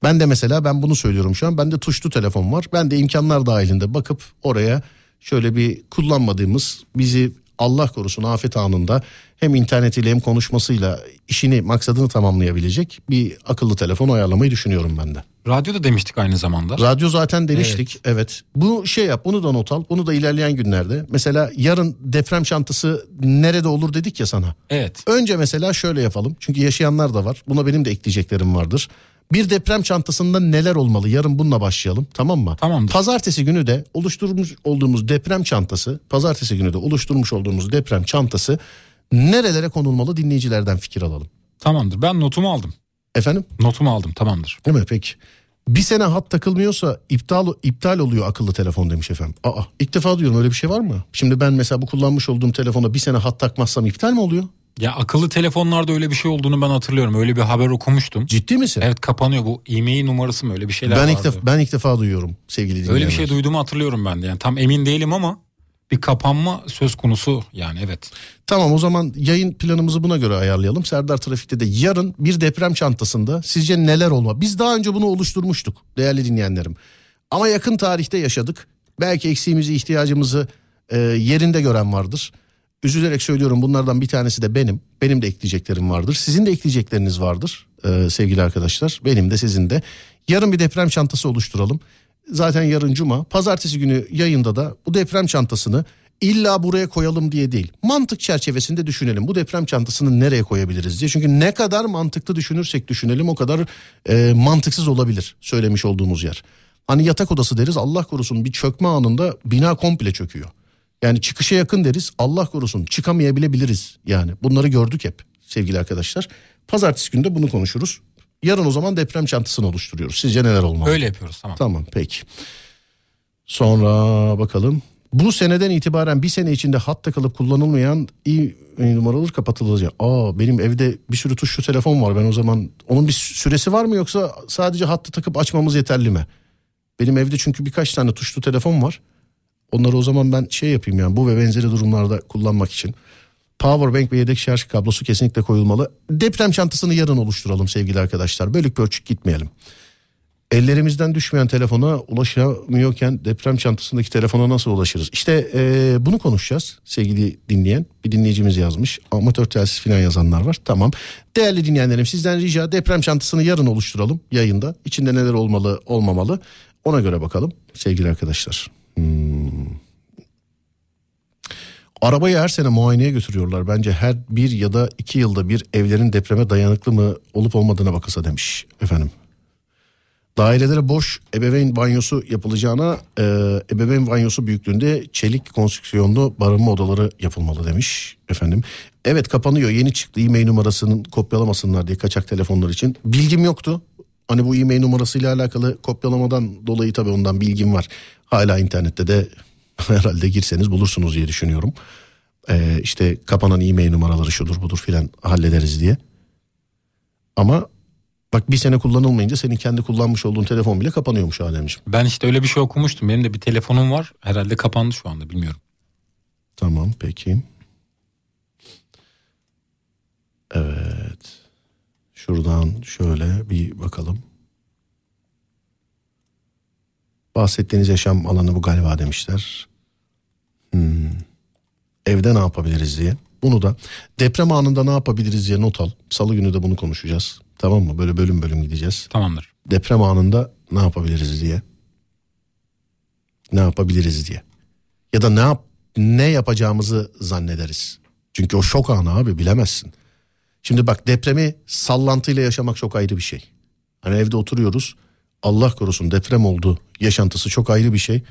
Ben de mesela ben bunu söylüyorum şu an. Bende tuşlu telefon var. Ben de imkanlar dahilinde bakıp oraya şöyle bir kullanmadığımız bizi Allah korusun afet anında hem internetiyle hem konuşmasıyla işini maksadını tamamlayabilecek bir akıllı telefon ayarlamayı düşünüyorum ben de. Radyoda demiştik aynı zamanda. Radyo zaten demiştik evet. Bu şey yap bunu da not al bunu da ilerleyen günlerde. Mesela yarın deprem çantası nerede olur dedik ya sana. Evet. Önce mesela şöyle yapalım. Çünkü yaşayanlar da var. Buna benim de ekleyeceklerim vardır. Bir deprem çantasında neler olmalı? Yarın bununla başlayalım. Tamam mı? Tamamdır. Pazartesi günü de oluşturmuş olduğumuz deprem çantası, pazartesi günü de oluşturmuş olduğumuz deprem çantası nerelere konulmalı dinleyicilerden fikir alalım. Tamamdır. Ben notumu aldım. Efendim? Notumu aldım tamamdır. Değil mi? Peki. Bir sene hat takılmıyorsa iptal iptal oluyor akıllı telefon demiş efendim. Aa ilk defa duyuyorum öyle bir şey var mı? Şimdi ben mesela bu kullanmış olduğum telefona bir sene hat takmazsam iptal mi oluyor? Ya akıllı telefonlarda öyle bir şey olduğunu ben hatırlıyorum. Öyle bir haber okumuştum. Ciddi misin? Evet kapanıyor bu e-mail numarası mı öyle bir şeyler ben ilk vardı. defa ben ilk defa duyuyorum sevgili dinleyenler. Öyle bir şey duyduğumu hatırlıyorum ben de. Yani tam emin değilim ama bir kapanma söz konusu yani evet. Tamam o zaman yayın planımızı buna göre ayarlayalım. Serdar Trafik'te de yarın bir deprem çantasında sizce neler olma? Biz daha önce bunu oluşturmuştuk değerli dinleyenlerim. Ama yakın tarihte yaşadık. Belki eksiğimizi ihtiyacımızı e, yerinde gören vardır. Üzülerek söylüyorum bunlardan bir tanesi de benim. Benim de ekleyeceklerim vardır. Sizin de ekleyecekleriniz vardır e, sevgili arkadaşlar. Benim de sizin de. Yarın bir deprem çantası oluşturalım. Zaten yarın cuma. Pazartesi günü yayında da bu deprem çantasını illa buraya koyalım diye değil. Mantık çerçevesinde düşünelim. Bu deprem çantasını nereye koyabiliriz diye. Çünkü ne kadar mantıklı düşünürsek düşünelim o kadar e, mantıksız olabilir söylemiş olduğumuz yer. Hani yatak odası deriz Allah korusun bir çökme anında bina komple çöküyor. Yani çıkışa yakın deriz Allah korusun çıkamayabilebiliriz yani bunları gördük hep sevgili arkadaşlar. Pazartesi günü de bunu konuşuruz. Yarın o zaman deprem çantasını oluşturuyoruz. Sizce neler olmalı? Öyle yapıyoruz tamam. Tamam peki. Sonra bakalım. Bu seneden itibaren bir sene içinde hat takılıp kullanılmayan iyi numaralar kapatılacak. Aa benim evde bir sürü tuşlu telefon var. Ben o zaman onun bir süresi var mı yoksa sadece hattı takıp açmamız yeterli mi? Benim evde çünkü birkaç tane tuşlu telefon var. Onları o zaman ben şey yapayım yani bu ve benzeri durumlarda kullanmak için. Powerbank ve yedek şarj kablosu kesinlikle koyulmalı. Deprem çantasını yarın oluşturalım sevgili arkadaşlar. Bölük bölçük gitmeyelim. Ellerimizden düşmeyen telefona ulaşamıyorken deprem çantasındaki telefona nasıl ulaşırız? İşte e, bunu konuşacağız sevgili dinleyen. Bir dinleyicimiz yazmış. Amatör telsiz filan yazanlar var. Tamam. Değerli dinleyenlerim sizden rica deprem çantasını yarın oluşturalım yayında. İçinde neler olmalı olmamalı ona göre bakalım sevgili arkadaşlar. Hmm. Arabayı her sene muayeneye götürüyorlar. Bence her bir ya da iki yılda bir evlerin depreme dayanıklı mı olup olmadığına bakılsa demiş efendim. Dairelere boş ebeveyn banyosu yapılacağına e, ebeveyn banyosu büyüklüğünde çelik konstrüksiyonlu barınma odaları yapılmalı demiş efendim. Evet kapanıyor yeni çıktı e-mail numarasının kopyalamasınlar diye kaçak telefonlar için. Bilgim yoktu. Hani bu e-mail numarasıyla alakalı kopyalamadan dolayı tabii ondan bilgim var. Hala internette de herhalde girseniz bulursunuz diye düşünüyorum. Ee, işte kapanan e-mail numaraları şudur budur filan hallederiz diye. Ama bak bir sene kullanılmayınca senin kendi kullanmış olduğun telefon bile kapanıyormuş Ademciğim. Ben işte öyle bir şey okumuştum. Benim de bir telefonum var. Herhalde kapandı şu anda bilmiyorum. Tamam peki. Buradan şöyle bir bakalım. Bahsettiğiniz yaşam alanı bu galiba demişler. Hmm. Evde ne yapabiliriz diye. Bunu da deprem anında ne yapabiliriz diye not al. Salı günü de bunu konuşacağız. Tamam mı? Böyle bölüm bölüm gideceğiz. Tamamdır. Deprem anında ne yapabiliriz diye. Ne yapabiliriz diye. Ya da ne yap ne yapacağımızı zannederiz. Çünkü o şok anı abi bilemezsin. Şimdi bak depremi sallantıyla yaşamak çok ayrı bir şey. Hani evde oturuyoruz. Allah korusun deprem oldu. Yaşantısı çok ayrı bir şey.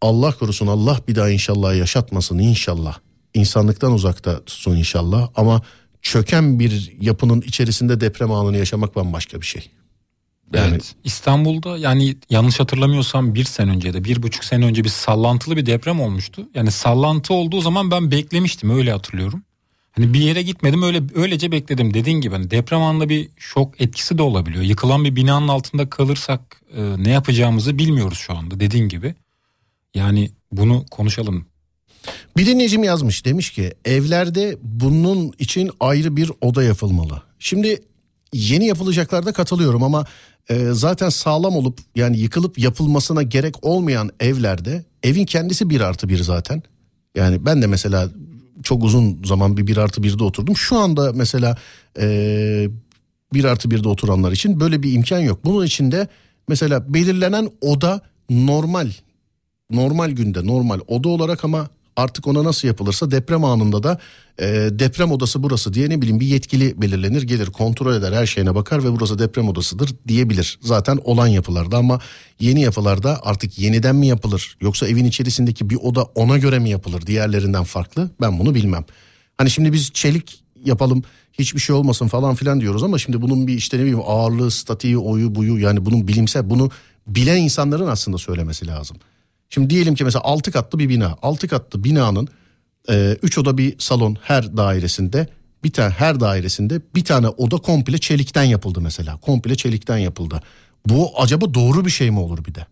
Allah korusun Allah bir daha inşallah yaşatmasın inşallah. İnsanlıktan uzakta tutsun inşallah ama çöken bir yapının içerisinde deprem anını yaşamak bambaşka bir şey. Yani evet, İstanbul'da yani yanlış hatırlamıyorsam bir sene önce de bir buçuk sene önce bir sallantılı bir deprem olmuştu. Yani sallantı olduğu zaman ben beklemiştim öyle hatırlıyorum. Hani bir yere gitmedim öyle öylece bekledim dediğin gibi hani deprem anında bir şok etkisi de olabiliyor. Yıkılan bir binanın altında kalırsak e, ne yapacağımızı bilmiyoruz şu anda dediğin gibi. Yani bunu konuşalım. Bir dinleyicim yazmış demiş ki evlerde bunun için ayrı bir oda yapılmalı. Şimdi yeni yapılacaklarda katılıyorum ama e, zaten sağlam olup yani yıkılıp yapılmasına gerek olmayan evlerde evin kendisi bir artı bir zaten. Yani ben de mesela çok uzun zaman bir bir artı birde oturdum. Şu anda mesela e, bir artı birde oturanlar için böyle bir imkan yok. Bunun içinde mesela belirlenen oda normal normal günde normal oda olarak ama artık ona nasıl yapılırsa deprem anında da e, deprem odası burası diye ne bileyim bir yetkili belirlenir gelir kontrol eder her şeyine bakar ve burası deprem odasıdır diyebilir. Zaten olan yapılarda ama yeni yapılarda artık yeniden mi yapılır yoksa evin içerisindeki bir oda ona göre mi yapılır diğerlerinden farklı ben bunu bilmem. Hani şimdi biz çelik yapalım hiçbir şey olmasın falan filan diyoruz ama şimdi bunun bir işte ne bileyim ağırlığı, statiği, oyu, buyu yani bunun bilimsel bunu bilen insanların aslında söylemesi lazım. Şimdi diyelim ki mesela 6 katlı bir bina. 6 katlı binanın 3 e, oda bir salon her dairesinde bir tane her dairesinde bir tane oda komple çelikten yapıldı mesela. Komple çelikten yapıldı. Bu acaba doğru bir şey mi olur bir de?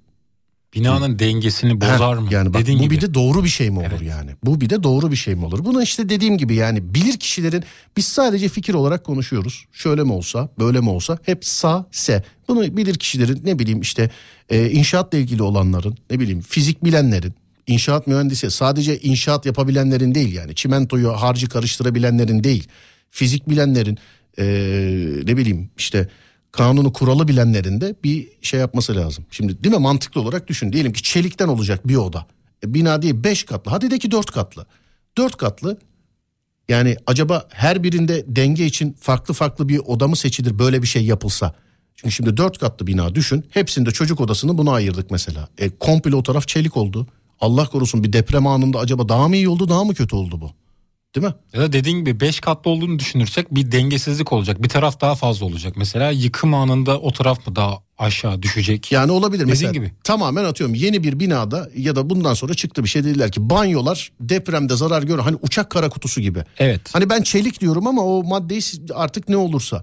Binanın dengesini bozar mı? Yani bak, bu gibi. bir de doğru bir şey mi olur evet. yani? Bu bir de doğru bir şey mi olur? Bunu işte dediğim gibi yani bilir kişilerin biz sadece fikir olarak konuşuyoruz. Şöyle mi olsa, böyle mi olsa hep sa se. Bunu bilir kişilerin ne bileyim işte e, inşaatla ilgili olanların, ne bileyim fizik bilenlerin, inşaat mühendisi sadece inşaat yapabilenlerin değil yani çimentoyu harcı karıştırabilenlerin değil. Fizik bilenlerin e, ne bileyim işte kanunu kuralı bilenlerin de bir şey yapması lazım. Şimdi değil mi mantıklı olarak düşün. Diyelim ki çelikten olacak bir oda. E, bina değil beş katlı hadi de ki dört katlı. Dört katlı yani acaba her birinde denge için farklı farklı bir oda mı seçilir böyle bir şey yapılsa? Çünkü şimdi dört katlı bina düşün. Hepsinde çocuk odasını buna ayırdık mesela. E, komple o taraf çelik oldu. Allah korusun bir deprem anında acaba daha mı iyi oldu daha mı kötü oldu bu? Değil mi? Ya da dediğin gibi 5 katlı olduğunu düşünürsek bir dengesizlik olacak. Bir taraf daha fazla olacak. Mesela yıkım anında o taraf mı daha aşağı düşecek? Yani olabilir Dediğin mesela. gibi. Tamamen atıyorum yeni bir binada ya da bundan sonra çıktı bir şey dediler ki banyolar depremde zarar görür. Hani uçak kara kutusu gibi. Evet. Hani ben çelik diyorum ama o maddeyi artık ne olursa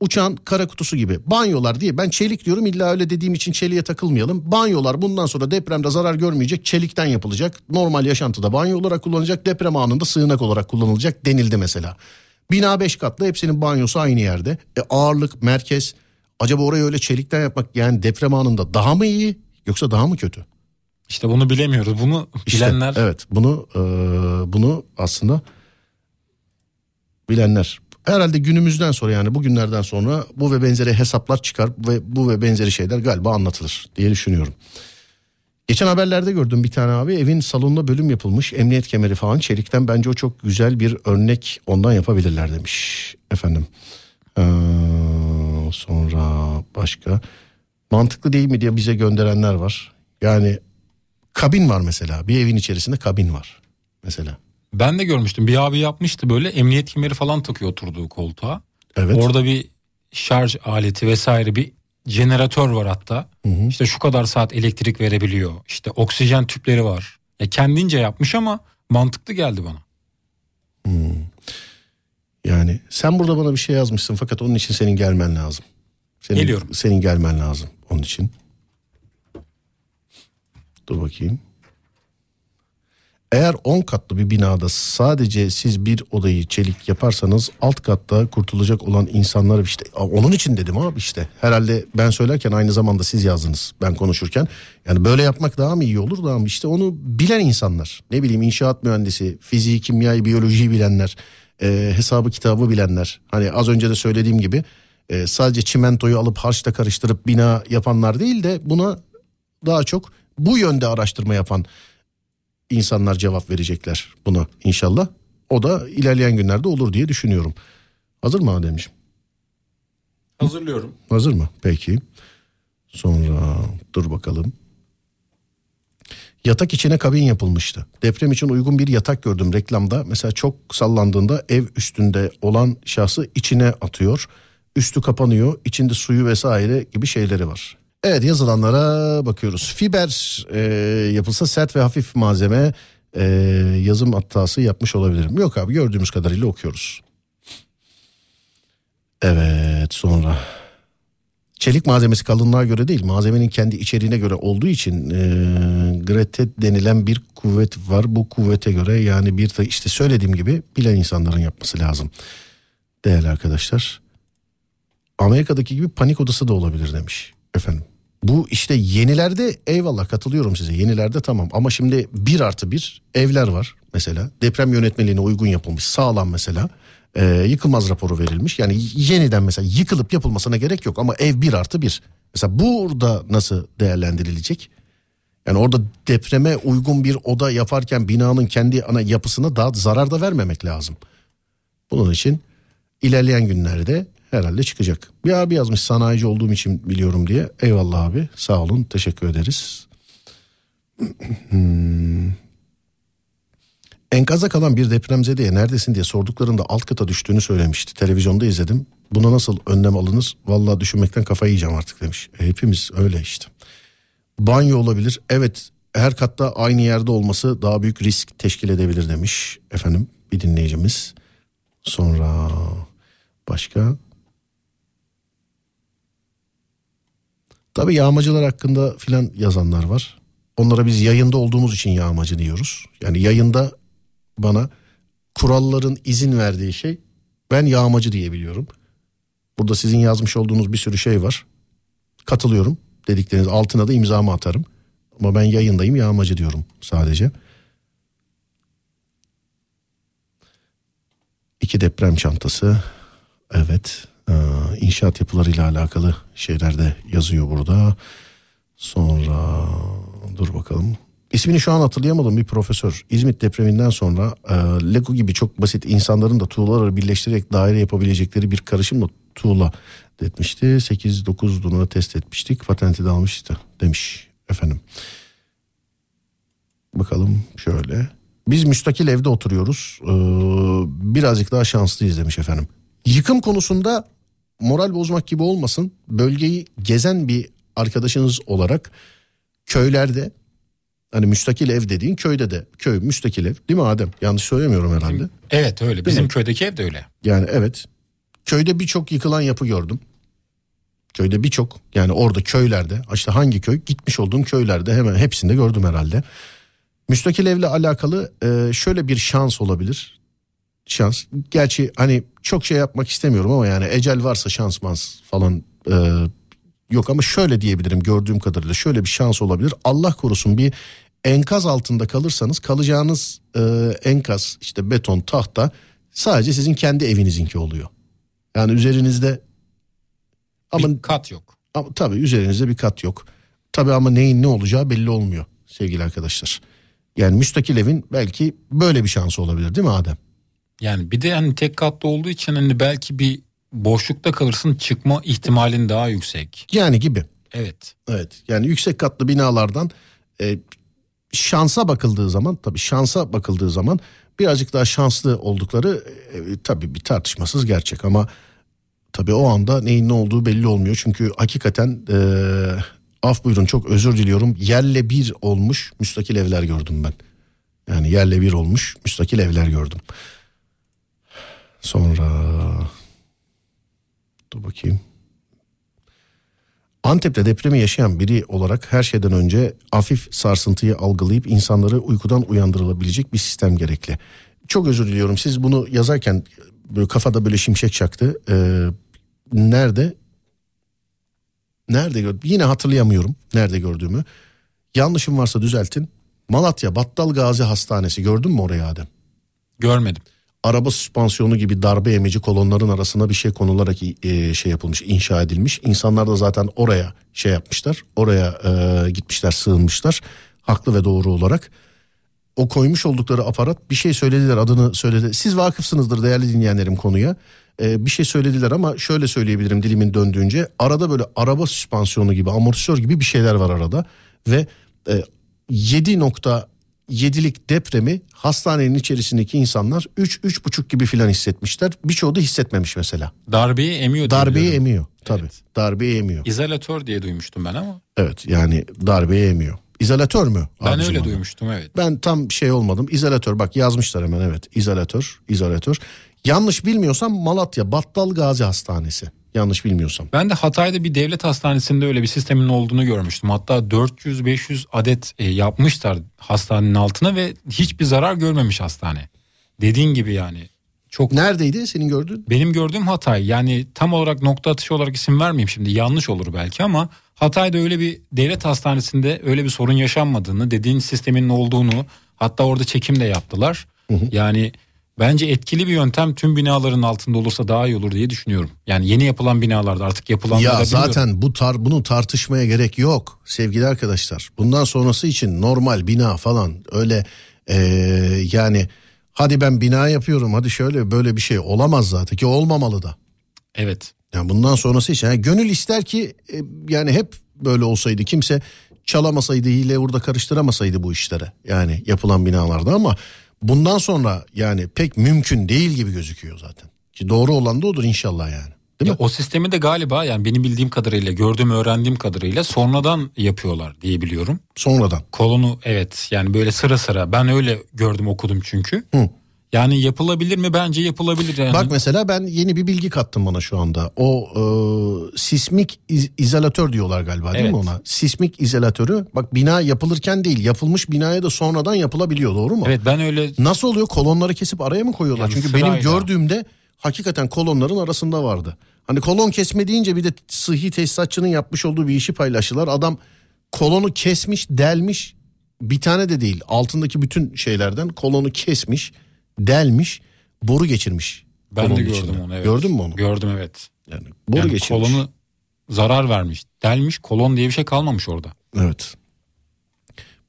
uçağın kara kutusu gibi. Banyolar diye ben çelik diyorum illa öyle dediğim için çeliğe takılmayalım. Banyolar bundan sonra depremde zarar görmeyecek çelikten yapılacak. Normal yaşantıda banyo olarak kullanılacak deprem anında sığınak olarak kullanılacak denildi mesela. Bina 5 katlı hepsinin banyosu aynı yerde. E ağırlık, merkez acaba orayı öyle çelikten yapmak yani deprem anında daha mı iyi yoksa daha mı kötü? İşte bunu bilemiyoruz. Bunu bilenler... İşte, evet bunu e, bunu aslında bilenler herhalde günümüzden sonra yani bugünlerden sonra bu ve benzeri hesaplar çıkar ve bu ve benzeri şeyler galiba anlatılır diye düşünüyorum. Geçen haberlerde gördüm bir tane abi evin salonunda bölüm yapılmış emniyet kemeri falan çelikten bence o çok güzel bir örnek ondan yapabilirler demiş efendim. Ee, sonra başka mantıklı değil mi diye bize gönderenler var. Yani kabin var mesela bir evin içerisinde kabin var mesela. Ben de görmüştüm. Bir abi yapmıştı böyle emniyet kemeri falan takıyor oturduğu koltuğa. Evet. Orada bir şarj aleti vesaire bir jeneratör var hatta. Hı hı. İşte şu kadar saat elektrik verebiliyor. İşte oksijen tüpleri var. Ya kendince yapmış ama mantıklı geldi bana. Hmm. Yani sen burada bana bir şey yazmışsın fakat onun için senin gelmen lazım. Senin, Geliyorum. Senin gelmen lazım onun için. Dur bakayım. Eğer 10 katlı bir binada sadece siz bir odayı çelik yaparsanız alt katta kurtulacak olan insanlar işte onun için dedim abi işte. Herhalde ben söylerken aynı zamanda siz yazdınız ben konuşurken. Yani böyle yapmak daha mı iyi olur daha mı işte onu bilen insanlar. Ne bileyim inşaat mühendisi, fiziği, kimyayı, biyolojiyi bilenler, e, hesabı kitabı bilenler. Hani az önce de söylediğim gibi e, sadece çimentoyu alıp harçla karıştırıp bina yapanlar değil de buna daha çok bu yönde araştırma yapan insanlar cevap verecekler buna inşallah. O da ilerleyen günlerde olur diye düşünüyorum. Hazır mı Ademciğim? Hazırlıyorum. Hazır mı? Peki. Sonra dur bakalım. Yatak içine kabin yapılmıştı. Deprem için uygun bir yatak gördüm reklamda. Mesela çok sallandığında ev üstünde olan şahsı içine atıyor. Üstü kapanıyor. içinde suyu vesaire gibi şeyleri var. Evet yazılanlara bakıyoruz. Fiber e, yapılsa sert ve hafif malzeme e, yazım hatası yapmış olabilirim. Yok abi gördüğümüz kadarıyla okuyoruz. Evet sonra çelik malzemesi kalınlığa göre değil malzemenin kendi içeriğine göre olduğu için e, Grete denilen bir kuvvet var. Bu kuvvete göre yani bir işte söylediğim gibi bilen insanların yapması lazım. Değerli arkadaşlar Amerika'daki gibi panik odası da olabilir demiş efendim. Bu işte yenilerde eyvallah katılıyorum size yenilerde tamam. Ama şimdi bir artı bir evler var mesela. Deprem yönetmeliğine uygun yapılmış sağlam mesela. E, yıkılmaz raporu verilmiş. Yani yeniden mesela yıkılıp yapılmasına gerek yok ama ev bir artı bir. Mesela burada nasıl değerlendirilecek? Yani orada depreme uygun bir oda yaparken binanın kendi ana yapısına daha zarar da vermemek lazım. Bunun için ilerleyen günlerde herhalde çıkacak. Bir abi yazmış sanayici olduğum için biliyorum diye. Eyvallah abi sağ olun teşekkür ederiz. hmm. Enkaza kalan bir depremzedeye neredesin diye sorduklarında alt kata düştüğünü söylemişti. Televizyonda izledim. Buna nasıl önlem alınır? Vallahi düşünmekten kafayı yiyeceğim artık demiş. E, hepimiz öyle işte. Banyo olabilir. Evet her katta aynı yerde olması daha büyük risk teşkil edebilir demiş efendim bir dinleyicimiz. Sonra başka Tabii yağmacılar hakkında filan yazanlar var. Onlara biz yayında olduğumuz için yağmacı diyoruz. Yani yayında bana kuralların izin verdiği şey ben yağmacı diyebiliyorum. Burada sizin yazmış olduğunuz bir sürü şey var. Katılıyorum dedikleriniz altına da imzamı atarım. Ama ben yayındayım yağmacı diyorum sadece. İki deprem çantası. Evet inşaat yapılarıyla alakalı şeyler de yazıyor burada. Sonra dur bakalım. İsmini şu an hatırlayamadım bir profesör. İzmit depreminden sonra e, Lego gibi çok basit insanların da tuğlaları birleştirerek daire yapabilecekleri bir karışımla tuğla etmişti. 8-9 numara test etmiştik. Patenti de almıştı demiş efendim. Bakalım şöyle. Biz müstakil evde oturuyoruz. Ee, birazcık daha şanslıyız demiş efendim. Yıkım konusunda moral bozmak gibi olmasın. Bölgeyi gezen bir arkadaşınız olarak köylerde hani müstakil ev dediğin köyde de köy müstakil ev değil mi Adem? Yanlış söylemiyorum herhalde. Evet öyle. Değil Bizim mi? köydeki ev de öyle. Yani evet. Köyde birçok yıkılan yapı gördüm. Köyde birçok yani orada köylerde işte hangi köy gitmiş olduğum köylerde hemen hepsinde gördüm herhalde. Müstakil evle alakalı e, şöyle bir şans olabilir şans. Gerçi hani çok şey yapmak istemiyorum ama yani ecel varsa şans mans falan e, yok ama şöyle diyebilirim gördüğüm kadarıyla şöyle bir şans olabilir. Allah korusun bir enkaz altında kalırsanız kalacağınız e, enkaz işte beton tahta sadece sizin kendi evinizinki oluyor. Yani üzerinizde ama bir kat yok. Ama tabii üzerinizde bir kat yok. Tabii ama neyin ne olacağı belli olmuyor sevgili arkadaşlar. Yani müstakil evin belki böyle bir şansı olabilir değil mi Adem? Yani bir de hani tek katlı olduğu için hani belki bir boşlukta kalırsın çıkma ihtimalin daha yüksek. Yani gibi. Evet. Evet. Yani yüksek katlı binalardan e, şansa bakıldığı zaman tabii şansa bakıldığı zaman birazcık daha şanslı oldukları e, tabii bir tartışmasız gerçek ama tabii o anda neyin ne olduğu belli olmuyor. Çünkü hakikaten e, af buyurun çok özür diliyorum yerle bir olmuş müstakil evler gördüm ben. Yani yerle bir olmuş müstakil evler gördüm. Sonra dur bakayım. Antep'te depremi yaşayan biri olarak her şeyden önce hafif sarsıntıyı algılayıp insanları uykudan uyandırılabilecek bir sistem gerekli. Çok özür diliyorum siz bunu yazarken böyle kafada böyle şimşek çaktı. Ee, nerede? Nerede gördüm? Yine hatırlayamıyorum nerede gördüğümü. Yanlışım varsa düzeltin. Malatya Battal Gazi Hastanesi gördün mü orayı Adem? Görmedim. Araba süspansiyonu gibi darbe emici kolonların arasına bir şey konularak e, şey yapılmış, inşa edilmiş. İnsanlar da zaten oraya şey yapmışlar. Oraya e, gitmişler, sığınmışlar. Haklı ve doğru olarak. O koymuş oldukları aparat bir şey söylediler adını söyledi. Siz vakıfsınızdır değerli dinleyenlerim konuya. Ee, bir şey söylediler ama şöyle söyleyebilirim dilimin döndüğünce. Arada böyle araba süspansiyonu gibi amortisör gibi bir şeyler var arada. Ve e, 7.7'lik depremi hastanenin içerisindeki insanlar 3-3.5 gibi filan hissetmişler. Birçoğu da hissetmemiş mesela. Darbeyi emiyor. Darbeyi emiyor tabii. Evet. Darbeyi emiyor. İzolatör diye duymuştum ben ama. Evet yani darbeyi emiyor. İzolatör mü? Ben öyle onu? duymuştum evet. Ben tam şey olmadım. İzolatör bak yazmışlar hemen evet. İzolatör, izolatör. Yanlış bilmiyorsam Malatya Battal Gazi Hastanesi. Yanlış bilmiyorsam. Ben de Hatay'da bir devlet hastanesinde öyle bir sistemin olduğunu görmüştüm. Hatta 400-500 adet e, yapmışlar hastanenin altına ve hiçbir zarar görmemiş hastane. Dediğin gibi yani. Çok Neredeydi senin gördüğün? Benim gördüğüm Hatay. Yani tam olarak nokta atışı olarak isim vermeyeyim şimdi. Yanlış olur belki ama Hatay'da öyle bir devlet hastanesinde öyle bir sorun yaşanmadığını, dediğin sistemin olduğunu, hatta orada çekim de yaptılar. Hı hı. Yani Bence etkili bir yöntem tüm binaların altında olursa daha iyi olur diye düşünüyorum. Yani yeni yapılan binalarda artık yapılan Ya zaten bu tar bunu tartışmaya gerek yok sevgili arkadaşlar. Bundan sonrası için normal bina falan öyle ee, yani hadi ben bina yapıyorum hadi şöyle böyle bir şey olamaz zaten ki olmamalı da. Evet. Yani bundan sonrası için yani gönül ister ki e, yani hep böyle olsaydı kimse çalamasaydı hile burada karıştıramasaydı bu işlere yani yapılan binalarda ama bundan sonra yani pek mümkün değil gibi gözüküyor zaten. Ki doğru olan da odur inşallah yani. Değil ya mi? O sistemi de galiba yani benim bildiğim kadarıyla gördüğüm öğrendiğim kadarıyla sonradan yapıyorlar diye biliyorum. Sonradan. Kolonu evet yani böyle sıra sıra ben öyle gördüm okudum çünkü. Hı. Yani yapılabilir mi? Bence yapılabilir. Yani. Bak mesela ben yeni bir bilgi kattım bana şu anda. O e, sismik iz, izolatör diyorlar galiba değil evet. mi ona? Sismik izolatörü bak bina yapılırken değil yapılmış binaya da sonradan yapılabiliyor doğru mu? Evet ben öyle. Nasıl oluyor kolonları kesip araya mı koyuyorlar? Yani Çünkü sırayla. benim gördüğümde hakikaten kolonların arasında vardı. Hani kolon kesme deyince bir de sıhhi tesisatçının yapmış olduğu bir işi paylaştılar. Adam kolonu kesmiş delmiş bir tane de değil altındaki bütün şeylerden kolonu kesmiş delmiş, boru geçirmiş. Ben de gördüm içinde. onu evet. Gördün mü onu? Gördüm evet. Yani boru yani geçirmiş. Kolonu zarar vermiş. Delmiş kolon diye bir şey kalmamış orada. Evet.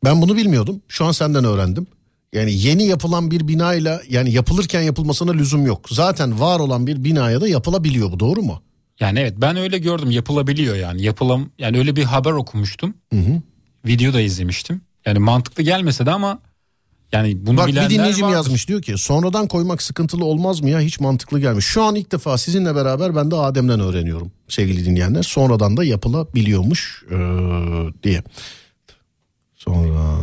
Ben bunu bilmiyordum. Şu an senden öğrendim. Yani yeni yapılan bir binayla yani yapılırken yapılmasına lüzum yok. Zaten var olan bir binaya da yapılabiliyor bu doğru mu? Yani evet ben öyle gördüm yapılabiliyor yani yapılam yani öyle bir haber okumuştum. Hı hı. Video da izlemiştim. Yani mantıklı gelmese de ama yani bunu Bak bir dinleyicim vardır. yazmış diyor ki sonradan koymak sıkıntılı olmaz mı ya hiç mantıklı gelmiş. Şu an ilk defa sizinle beraber ben de Adem'den öğreniyorum sevgili dinleyenler. Sonradan da yapılabiliyormuş ee, diye. Sonra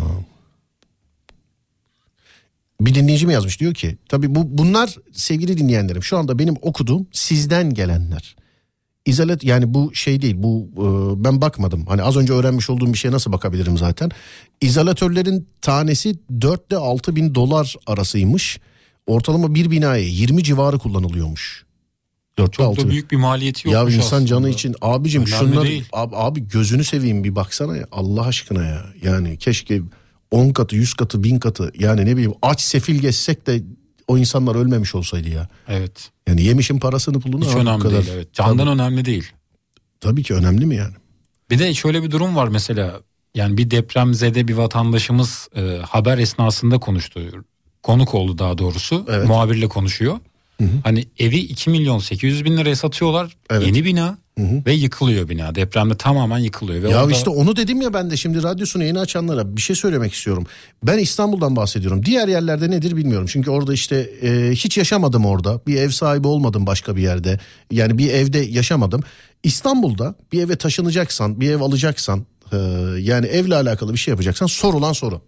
bir dinleyicim yazmış diyor ki tabi bu bunlar sevgili dinleyenlerim şu anda benim okuduğum sizden gelenler. İzolat yani bu şey değil bu e, ben bakmadım. Hani az önce öğrenmiş olduğum bir şeye nasıl bakabilirim zaten. İzolatörlerin tanesi 4 ile 6 bin dolar arasıymış. Ortalama bir binaya 20 civarı kullanılıyormuş. 4 Çok 6 da büyük bir maliyeti yok. Ya insan aslında. canı için abicim şunlar abi, abi gözünü seveyim bir baksana ya Allah aşkına ya. Yani keşke 10 katı 100 katı 1000 katı yani ne bileyim aç sefil geçsek de o insanlar ölmemiş olsaydı ya. Evet. Yani yemişin parasını pulunu Hiç önemli kadar. değil evet. Candan Tabii. önemli değil. Tabii ki önemli mi yani? Bir de şöyle bir durum var mesela yani bir depremzede bir vatandaşımız e, haber esnasında konuştu. Konuk oldu daha doğrusu. Evet. Muhabirle konuşuyor. Hı hı. Hani evi 2 milyon 800 bin liraya satıyorlar. Evet. Yeni bina. Hı hı. Ve yıkılıyor bina. Depremde tamamen yıkılıyor. Ve ya orada... işte onu dedim ya ben de şimdi radyosunu yeni açanlara bir şey söylemek istiyorum. Ben İstanbul'dan bahsediyorum. Diğer yerlerde nedir bilmiyorum. Çünkü orada işte e, hiç yaşamadım orada. Bir ev sahibi olmadım başka bir yerde. Yani bir evde yaşamadım. İstanbul'da bir eve taşınacaksan, bir ev alacaksan, e, yani evle alakalı bir şey yapacaksan sorulan soru.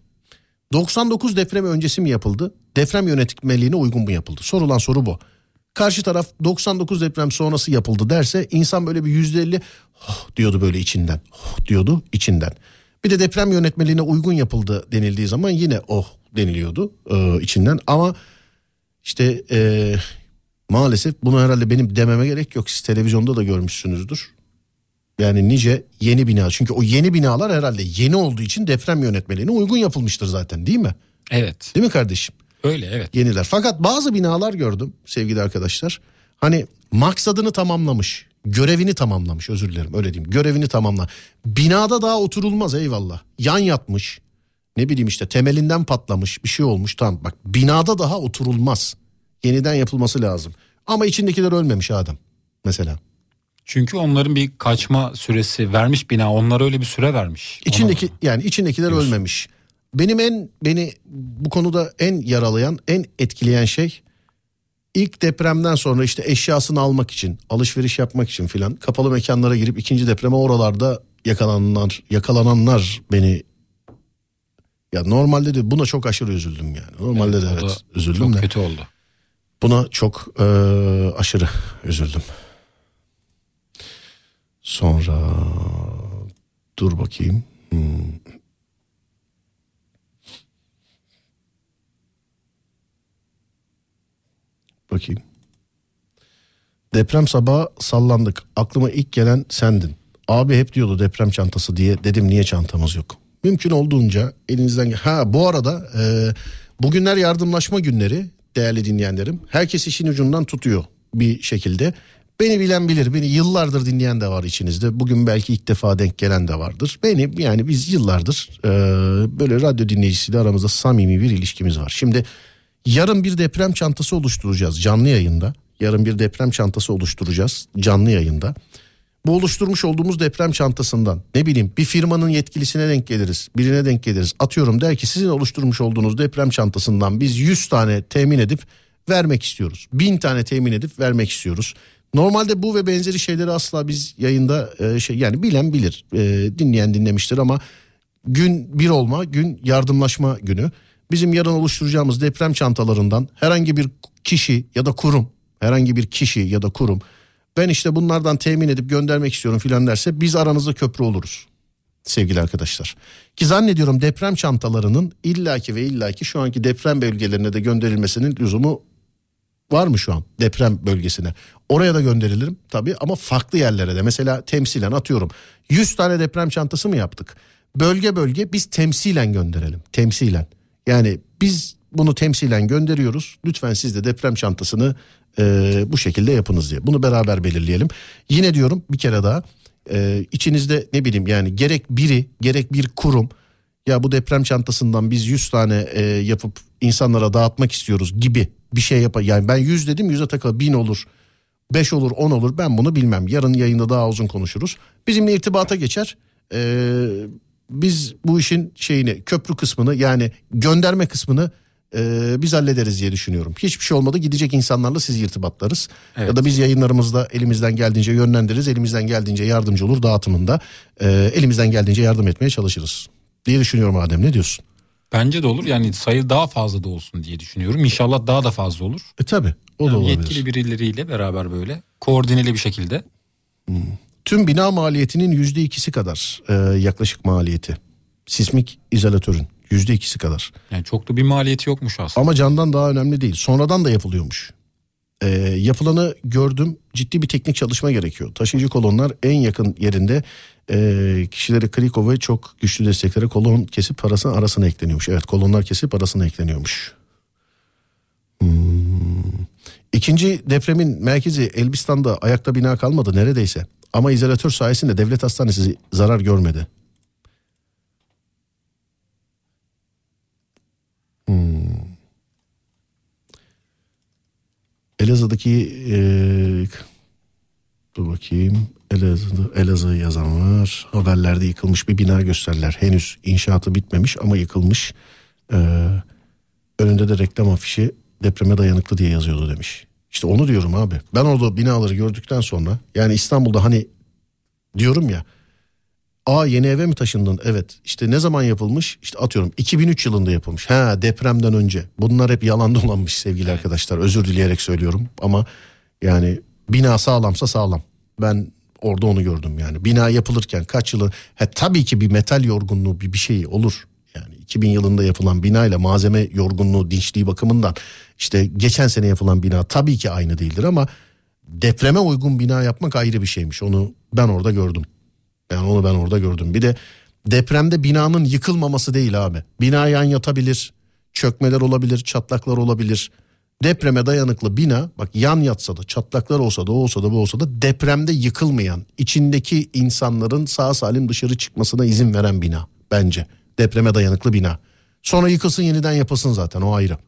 99 deprem öncesi mi yapıldı? Deprem yönetmeliğine uygun mu yapıldı? Sorulan soru bu karşı taraf 99 deprem sonrası yapıldı derse insan böyle bir yüzde elli oh diyordu böyle içinden. Oh diyordu içinden. Bir de deprem yönetmeliğine uygun yapıldı denildiği zaman yine oh deniliyordu e, içinden ama işte e, maalesef bunu herhalde benim dememe gerek yok. Siz televizyonda da görmüşsünüzdür. Yani nice yeni bina. Çünkü o yeni binalar herhalde yeni olduğu için deprem yönetmeliğine uygun yapılmıştır zaten değil mi? Evet. Değil mi kardeşim? Öyle evet. Yeniler. Fakat bazı binalar gördüm sevgili arkadaşlar. Hani maksadını tamamlamış. Görevini tamamlamış özür dilerim öyle diyeyim. Görevini tamamla. Binada daha oturulmaz eyvallah. Yan yatmış. Ne bileyim işte temelinden patlamış bir şey olmuş. Tamam bak binada daha oturulmaz. Yeniden yapılması lazım. Ama içindekiler ölmemiş Adem mesela. Çünkü onların bir kaçma süresi vermiş bina. Onlara öyle bir süre vermiş. İçindeki yani içindekiler Diyorsun. ölmemiş. Benim en beni bu konuda en yaralayan, en etkileyen şey ilk depremden sonra işte eşyasını almak için, alışveriş yapmak için filan kapalı mekanlara girip ikinci depreme oralarda yakalananlar, yakalananlar beni ya normalde de buna çok aşırı üzüldüm yani. Normalde evet, de evet üzüldüm çok de. kötü oldu. Buna çok e, aşırı üzüldüm. Sonra dur bakayım. Hmm. Bakayım. Deprem sabahı sallandık. Aklıma ilk gelen sendin. Abi hep diyordu deprem çantası diye. Dedim niye çantamız yok? Mümkün olduğunca elinizden... Ha bu arada e, bugünler yardımlaşma günleri değerli dinleyenlerim. Herkes işin ucundan tutuyor bir şekilde. Beni bilen bilir. Beni yıllardır dinleyen de var içinizde. Bugün belki ilk defa denk gelen de vardır. Beni yani biz yıllardır e, böyle radyo dinleyicisiyle aramızda samimi bir ilişkimiz var. Şimdi yarın bir deprem çantası oluşturacağız canlı yayında. Yarın bir deprem çantası oluşturacağız canlı yayında. Bu oluşturmuş olduğumuz deprem çantasından ne bileyim bir firmanın yetkilisine denk geliriz. Birine denk geliriz. Atıyorum der ki sizin oluşturmuş olduğunuz deprem çantasından biz 100 tane temin edip vermek istiyoruz. 1000 tane temin edip vermek istiyoruz. Normalde bu ve benzeri şeyleri asla biz yayında e, şey yani bilen bilir. E, dinleyen dinlemiştir ama gün bir olma, gün yardımlaşma günü. Bizim yarın oluşturacağımız deprem çantalarından herhangi bir kişi ya da kurum, herhangi bir kişi ya da kurum ben işte bunlardan temin edip göndermek istiyorum filan derse biz aranızda köprü oluruz sevgili arkadaşlar. Ki zannediyorum deprem çantalarının illaki ve illaki şu anki deprem bölgelerine de gönderilmesinin lüzumu var mı şu an deprem bölgesine? Oraya da gönderilirim tabii ama farklı yerlere de mesela temsilen atıyorum 100 tane deprem çantası mı yaptık? Bölge bölge biz temsilen gönderelim temsilen. Yani biz bunu temsilen gönderiyoruz. Lütfen siz de deprem çantasını e, bu şekilde yapınız diye. Bunu beraber belirleyelim. Yine diyorum bir kere daha e, içinizde ne bileyim yani gerek biri gerek bir kurum ya bu deprem çantasından biz 100 tane e, yapıp insanlara dağıtmak istiyoruz gibi bir şey yapar. Yani ben 100 dedim 100'e takıl 1000 olur 5 olur 10 olur ben bunu bilmem. Yarın yayında daha uzun konuşuruz. Bizimle irtibata geçer. Ee, biz bu işin şeyini köprü kısmını yani gönderme kısmını e, biz hallederiz diye düşünüyorum. Hiçbir şey olmadı gidecek insanlarla siz irtibatlarız. Evet. Ya da biz yayınlarımızda elimizden geldiğince yönlendiririz. Elimizden geldiğince yardımcı olur dağıtımında. E, elimizden geldiğince yardım etmeye çalışırız diye düşünüyorum Adem ne diyorsun? Bence de olur yani sayı daha fazla da olsun diye düşünüyorum. İnşallah daha da fazla olur. E tabi o yani da olabilir. Yetkili birileriyle beraber böyle koordineli bir şekilde. Hmm. Tüm bina maliyetinin yüzde ikisi kadar e, yaklaşık maliyeti. Sismik izolatörün yüzde ikisi kadar. Yani çok da bir maliyeti yokmuş aslında. Ama candan daha önemli değil. Sonradan da yapılıyormuş. E, yapılanı gördüm ciddi bir teknik çalışma gerekiyor. Taşıyıcı kolonlar en yakın yerinde e, kişileri Krikov ve çok güçlü desteklere kolon kesip parasını arasına ekleniyormuş. Evet kolonlar kesip arasına ekleniyormuş. Hmm. İkinci depremin merkezi Elbistan'da ayakta bina kalmadı neredeyse. Ama izolatör sayesinde devlet hastanesi zarar görmedi. Hmm. Elazığ'daki e, dur bakayım Elazığ, Elazığ yazan var. Haberlerde yıkılmış bir bina gösterler. Henüz inşaatı bitmemiş ama yıkılmış. Ee, önünde de reklam afişi depreme dayanıklı diye yazıyordu demiş. İşte onu diyorum abi. Ben orada binaları gördükten sonra yani İstanbul'da hani diyorum ya Aa yeni eve mi taşındın? Evet. İşte ne zaman yapılmış? İşte atıyorum 2003 yılında yapılmış. Ha depremden önce. Bunlar hep yalan dolanmış sevgili arkadaşlar. Özür dileyerek söylüyorum ama yani bina sağlamsa sağlam. Ben orada onu gördüm yani. Bina yapılırken kaç yılı he, tabii ki bir metal yorgunluğu bir bir şey olur. Yani 2000 yılında yapılan bina ile malzeme yorgunluğu dinçliği bakımından işte geçen sene yapılan bina tabii ki aynı değildir ama depreme uygun bina yapmak ayrı bir şeymiş. Onu ben orada gördüm. Yani onu ben orada gördüm. Bir de depremde binanın yıkılmaması değil abi. Bina yan yatabilir, çökmeler olabilir, çatlaklar olabilir. Depreme dayanıklı bina bak yan yatsa da çatlaklar olsa da o olsa da bu olsa da depremde yıkılmayan içindeki insanların sağ salim dışarı çıkmasına izin veren bina bence. Depreme dayanıklı bina. Sonra yıkılsın yeniden yapılsın zaten o ayrı.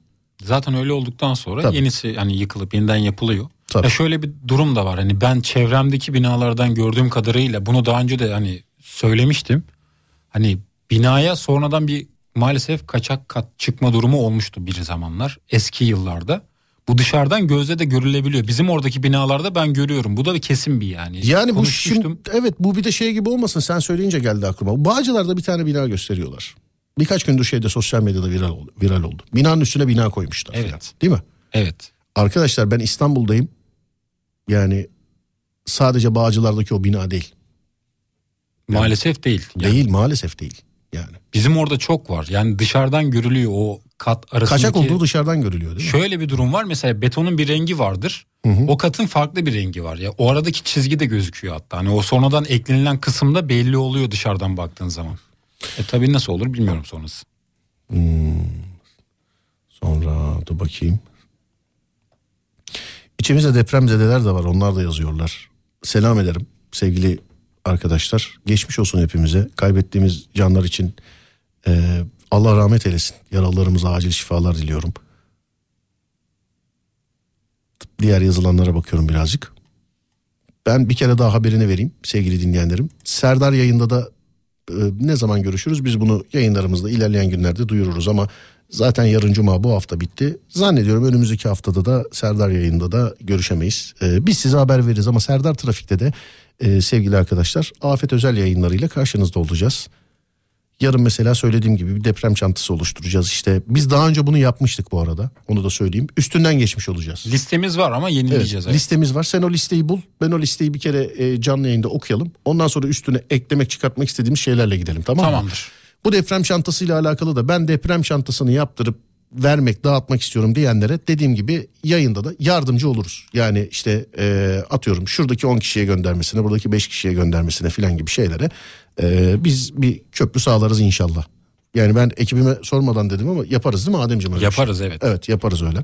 Zaten öyle olduktan sonra Tabii. yenisi hani yıkılıp yeniden yapılıyor. Tabii. Ya şöyle bir durum da var. Hani ben çevremdeki binalardan gördüğüm kadarıyla bunu daha önce de hani söylemiştim. Hani binaya sonradan bir maalesef kaçak kat çıkma durumu olmuştu bir zamanlar eski yıllarda. Bu dışarıdan gözle de görülebiliyor. Bizim oradaki binalarda ben görüyorum. Bu da bir kesin bir yani. Yani bu şimdi evet bu bir de şey gibi olmasın sen söyleyince geldi aklıma. Bağcılar'da bir tane bina gösteriyorlar. Birkaç gündür şeyde sosyal medyada viral, oldu- viral oldu. Binanın üstüne bina koymuşlar. Evet. falan. Değil mi? Evet. Arkadaşlar ben İstanbul'dayım. Yani sadece Bağcılar'daki o bina değil. Maalesef değil. Yani Değil maalesef değil. Yani. Bizim orada çok var. Yani dışarıdan görülüyor o kat arasındaki. Kaçak olduğu dışarıdan görülüyor değil mi? Şöyle bir durum var mesela betonun bir rengi vardır. O katın farklı bir rengi var ya. O aradaki çizgi de gözüküyor hatta. Hani o sonradan eklenilen kısımda belli oluyor dışarıdan baktığın zaman. E tabii nasıl olur bilmiyorum sonrası. Sonra dur bakayım. İçimizde depremzedeler de var. Onlar da yazıyorlar. Selam ederim sevgili arkadaşlar. Geçmiş olsun hepimize. Kaybettiğimiz canlar için e, Allah rahmet eylesin. Yaralılarımıza acil şifalar diliyorum. Diğer yazılanlara bakıyorum birazcık. Ben bir kere daha haberini vereyim sevgili dinleyenlerim. Serdar yayında da e, ne zaman görüşürüz? Biz bunu yayınlarımızda ilerleyen günlerde duyururuz ama zaten yarın cuma bu hafta bitti. Zannediyorum önümüzdeki haftada da Serdar yayında da görüşemeyiz. E, biz size haber veririz ama Serdar Trafik'te de e, sevgili arkadaşlar Afet Özel yayınlarıyla karşınızda olacağız. Yarın mesela söylediğim gibi bir deprem çantası oluşturacağız. İşte biz daha önce bunu yapmıştık bu arada. Onu da söyleyeyim. Üstünden geçmiş olacağız. Listemiz var ama yenileyeceğiz. Evet, evet. listemiz var. Sen o listeyi bul. Ben o listeyi bir kere e, canlı yayında okuyalım. Ondan sonra üstüne eklemek çıkartmak istediğimiz şeylerle gidelim tamam mı? Tamamdır. Bu deprem çantasıyla alakalı da ben deprem çantasını yaptırıp vermek, dağıtmak istiyorum diyenlere dediğim gibi yayında da yardımcı oluruz. Yani işte e, atıyorum şuradaki 10 kişiye göndermesine, buradaki 5 kişiye göndermesine filan gibi şeylere e, biz bir köprü sağlarız inşallah. Yani ben ekibime sormadan dedim ama yaparız değil mi Ademciğim? öyle şey? Yaparız evet. Evet yaparız öyle.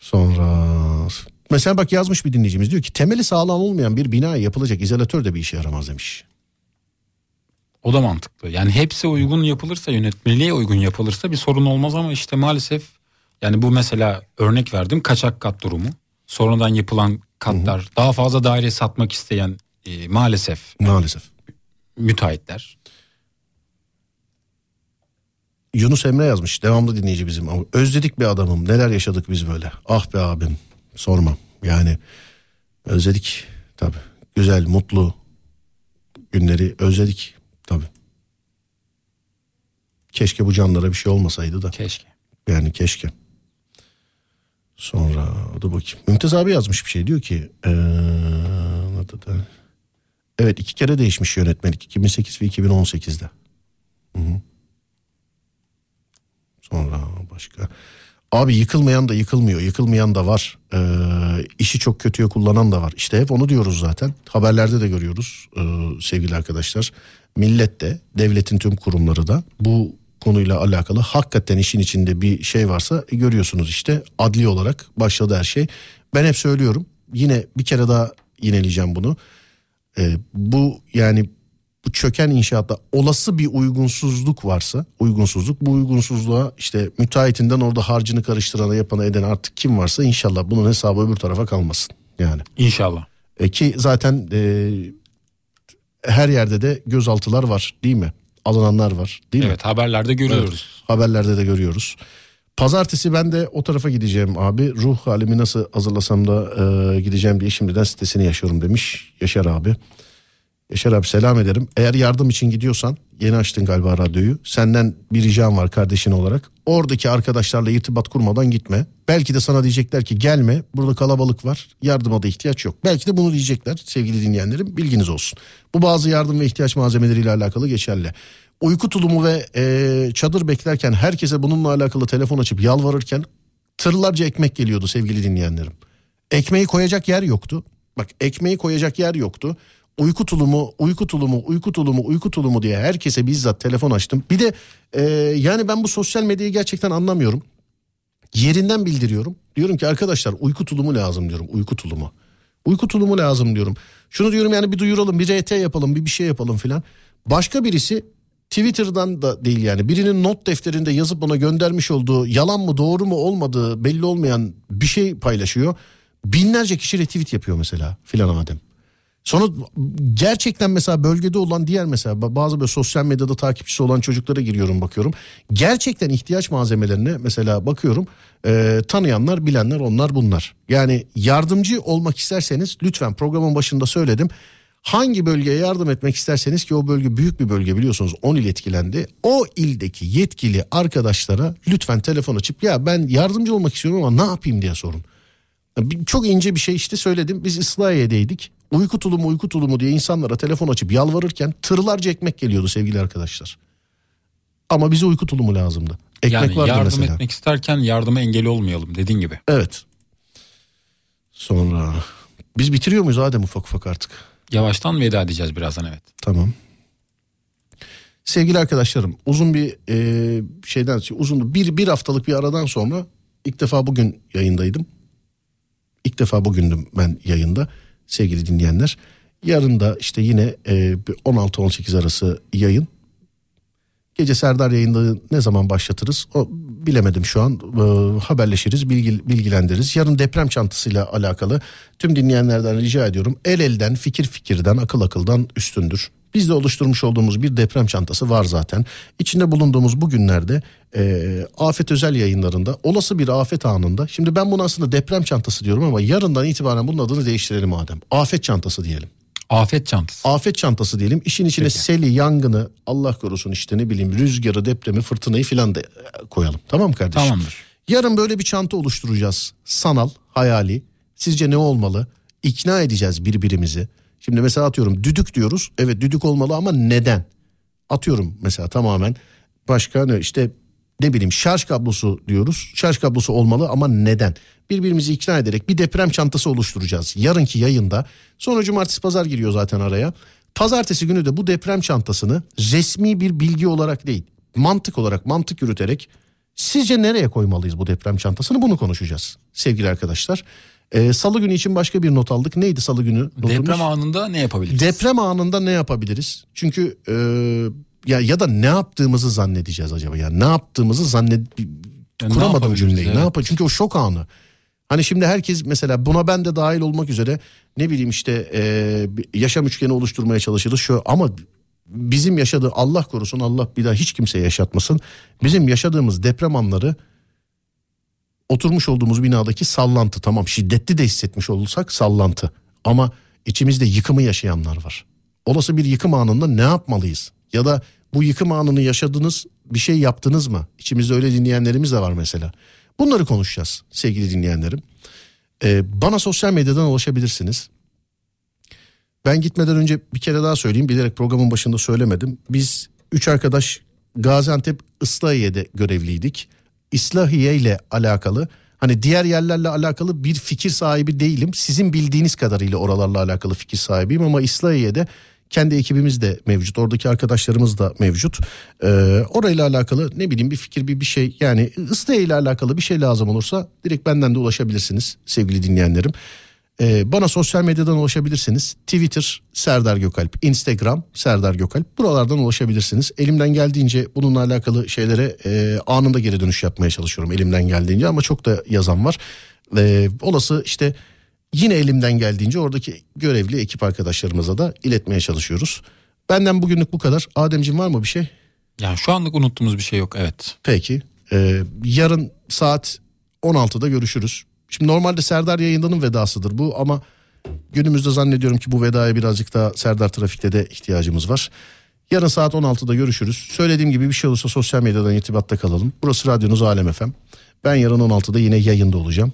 Sonra mesela bak yazmış bir dinleyicimiz diyor ki temeli sağlam olmayan bir bina yapılacak izolatör de bir işe yaramaz demiş. O da mantıklı. Yani hepsi uygun yapılırsa yönetmeliğe uygun yapılırsa bir sorun olmaz ama işte maalesef yani bu mesela örnek verdim kaçak kat durumu. Sonradan yapılan katlar daha fazla daire satmak isteyen e, maalesef Maalesef. müteahhitler. Yunus Emre yazmış devamlı dinleyici bizim. Özledik bir adamım neler yaşadık biz böyle. Ah be abim sorma yani özledik tabi. Güzel mutlu günleri özledik tabi. Keşke bu canlara bir şey olmasaydı da. Keşke. Yani keşke. Sonra dur bakayım. Mümtaz abi yazmış bir şey diyor ki. Ee, evet iki kere değişmiş yönetmenlik. 2008 ve 2018'de. Hı hı. Sonra başka. Abi yıkılmayan da yıkılmıyor. Yıkılmayan da var. Ee, işi çok kötüye kullanan da var. İşte hep onu diyoruz zaten. Haberlerde de görüyoruz ee, sevgili arkadaşlar. Millet de devletin tüm kurumları da bu konuyla alakalı hakikaten işin içinde bir şey varsa e, görüyorsunuz işte adli olarak başladı her şey. Ben hep söylüyorum yine bir kere daha yineleyeceğim bunu. Ee, bu yani bu çöken inşaatta olası bir uygunsuzluk varsa uygunsuzluk bu uygunsuzluğa işte müteahhitinden orada harcını karıştırana yapana eden artık kim varsa inşallah bunun hesabı öbür tarafa kalmasın yani. İnşallah. E ki zaten e, her yerde de gözaltılar var değil mi? Alınanlar var değil mi? Evet haberlerde görüyoruz. Haberlerde de görüyoruz. Pazartesi ben de o tarafa gideceğim abi. Ruh halimi nasıl hazırlasam da e, gideceğim diye şimdiden sitesini yaşıyorum demiş Yaşar abi. Yaşar abi selam ederim. Eğer yardım için gidiyorsan yeni açtın galiba radyoyu. Senden bir ricam var kardeşin olarak. Oradaki arkadaşlarla irtibat kurmadan gitme. Belki de sana diyecekler ki gelme burada kalabalık var yardıma da ihtiyaç yok. Belki de bunu diyecekler sevgili dinleyenlerim bilginiz olsun. Bu bazı yardım ve ihtiyaç malzemeleriyle alakalı geçerli. Uyku tulumu ve e, çadır beklerken herkese bununla alakalı telefon açıp yalvarırken tırlarca ekmek geliyordu sevgili dinleyenlerim. Ekmeği koyacak yer yoktu. Bak ekmeği koyacak yer yoktu uyku tulumu, uyku tulumu, uyku tulumu, uyku tulumu diye herkese bizzat telefon açtım. Bir de e, yani ben bu sosyal medyayı gerçekten anlamıyorum. Yerinden bildiriyorum. Diyorum ki arkadaşlar uyku tulumu lazım diyorum. Uyku tulumu. Uyku tulumu lazım diyorum. Şunu diyorum yani bir duyuralım, bir RT yapalım, bir bir şey yapalım filan. Başka birisi Twitter'dan da değil yani birinin not defterinde yazıp ona göndermiş olduğu yalan mı doğru mu olmadığı belli olmayan bir şey paylaşıyor. Binlerce kişi retweet yapıyor mesela filan Adem. Sonra gerçekten mesela bölgede olan diğer mesela bazı böyle sosyal medyada takipçisi olan çocuklara giriyorum bakıyorum. Gerçekten ihtiyaç malzemelerine mesela bakıyorum e, tanıyanlar bilenler onlar bunlar. Yani yardımcı olmak isterseniz lütfen programın başında söyledim. Hangi bölgeye yardım etmek isterseniz ki o bölge büyük bir bölge biliyorsunuz 10 il etkilendi. O ildeki yetkili arkadaşlara lütfen telefon açıp ya ben yardımcı olmak istiyorum ama ne yapayım diye sorun. Çok ince bir şey işte söyledim. Biz İslahiye'deydik. Uyku tulumu uyku tulumu diye insanlara telefon açıp yalvarırken tırlarca ekmek geliyordu sevgili arkadaşlar. Ama bize uyku tulumu lazımdı. Ekmek yani vardı yardım mesela. etmek isterken yardıma engel olmayalım dediğin gibi. Evet. Sonra biz bitiriyor muyuz Adem ufak ufak artık? Yavaştan veda edeceğiz birazdan evet. Tamam. Sevgili arkadaşlarım uzun bir e, şeyden uzun bir bir haftalık bir aradan sonra ilk defa bugün yayındaydım. İlk defa bugündüm ben yayında sevgili dinleyenler. Yarın da işte yine e, 16-18 arası yayın. Gece Serdar yayında ne zaman başlatırız o bilemedim şu an e, haberleşiriz bilgi, bilgilendiririz. Yarın deprem çantasıyla alakalı tüm dinleyenlerden rica ediyorum el elden fikir fikirden akıl akıldan üstündür. Biz de oluşturmuş olduğumuz bir deprem çantası var zaten. İçinde bulunduğumuz bugünlerde e, afet özel yayınlarında olası bir afet anında. Şimdi ben bunu aslında deprem çantası diyorum ama yarından itibaren bunun adını değiştirelim madem. Afet çantası diyelim. Afet çantası. Afet çantası diyelim. İşin içine Peki. seli, yangını, Allah korusun işte ne bileyim rüzgarı, depremi, fırtınayı filan da e, koyalım. Tamam mı kardeşim? Tamamdır. Yarın böyle bir çanta oluşturacağız. Sanal, hayali. Sizce ne olmalı? İkna edeceğiz birbirimizi. Şimdi mesela atıyorum düdük diyoruz. Evet düdük olmalı ama neden? Atıyorum mesela tamamen başka ne işte ne bileyim şarj kablosu diyoruz. Şarj kablosu olmalı ama neden? Birbirimizi ikna ederek bir deprem çantası oluşturacağız. Yarınki yayında. Sonra cumartesi pazar giriyor zaten araya. Pazartesi günü de bu deprem çantasını resmi bir bilgi olarak değil, mantık olarak mantık yürüterek sizce nereye koymalıyız bu deprem çantasını bunu konuşacağız sevgili arkadaşlar. Ee, salı günü için başka bir not aldık. Neydi salı günü notumuz? Deprem anında ne yapabiliriz? Deprem anında ne yapabiliriz? Çünkü e, ya ya da ne yaptığımızı zannedeceğiz acaba? Yani ne yaptığımızı zannet yani kuramadım cümleyi. Evet. Ne yapacağız? Çünkü o şok anı. Hani şimdi herkes mesela buna ben de dahil olmak üzere ne bileyim işte e, yaşam üçgeni oluşturmaya çalışırız şu ama bizim yaşadığı Allah korusun Allah bir daha hiç kimse yaşatmasın. Bizim yaşadığımız deprem anları oturmuş olduğumuz binadaki sallantı tamam şiddetli de hissetmiş olursak sallantı ama içimizde yıkımı yaşayanlar var. Olası bir yıkım anında ne yapmalıyız? Ya da bu yıkım anını yaşadınız bir şey yaptınız mı? İçimizde öyle dinleyenlerimiz de var mesela. Bunları konuşacağız sevgili dinleyenlerim. Ee, bana sosyal medyadan ulaşabilirsiniz. Ben gitmeden önce bir kere daha söyleyeyim bilerek programın başında söylemedim. Biz üç arkadaş Gaziantep Islahiye'de görevliydik. İslahiye ile alakalı hani diğer yerlerle alakalı bir fikir sahibi değilim. Sizin bildiğiniz kadarıyla oralarla alakalı fikir sahibiyim ama İslahiye'de kendi ekibimiz de mevcut. Oradaki arkadaşlarımız da mevcut. Ee, orayla alakalı ne bileyim bir fikir bir bir şey yani Islahiye ile alakalı bir şey lazım olursa direkt benden de ulaşabilirsiniz sevgili dinleyenlerim. Ee, bana sosyal medyadan ulaşabilirsiniz. Twitter Serdar Gökalp, Instagram Serdar Gökalp. Buralardan ulaşabilirsiniz. Elimden geldiğince bununla alakalı şeylere e, anında geri dönüş yapmaya çalışıyorum. Elimden geldiğince ama çok da yazan var. E, olası işte yine elimden geldiğince oradaki görevli ekip arkadaşlarımıza da iletmeye çalışıyoruz. Benden bugünlük bu kadar. Ademciğim var mı bir şey? Yani şu anlık unuttuğumuz bir şey yok evet. Peki. Ee, yarın saat 16'da görüşürüz. Şimdi normalde Serdar yayındanın vedasıdır bu ama Günümüzde zannediyorum ki bu vedaya birazcık da Serdar Trafik'te de ihtiyacımız var. Yarın saat 16'da görüşürüz. Söylediğim gibi bir şey olursa sosyal medyadan irtibatta kalalım. Burası radyonuz Alem FM. Ben yarın 16'da yine yayında olacağım.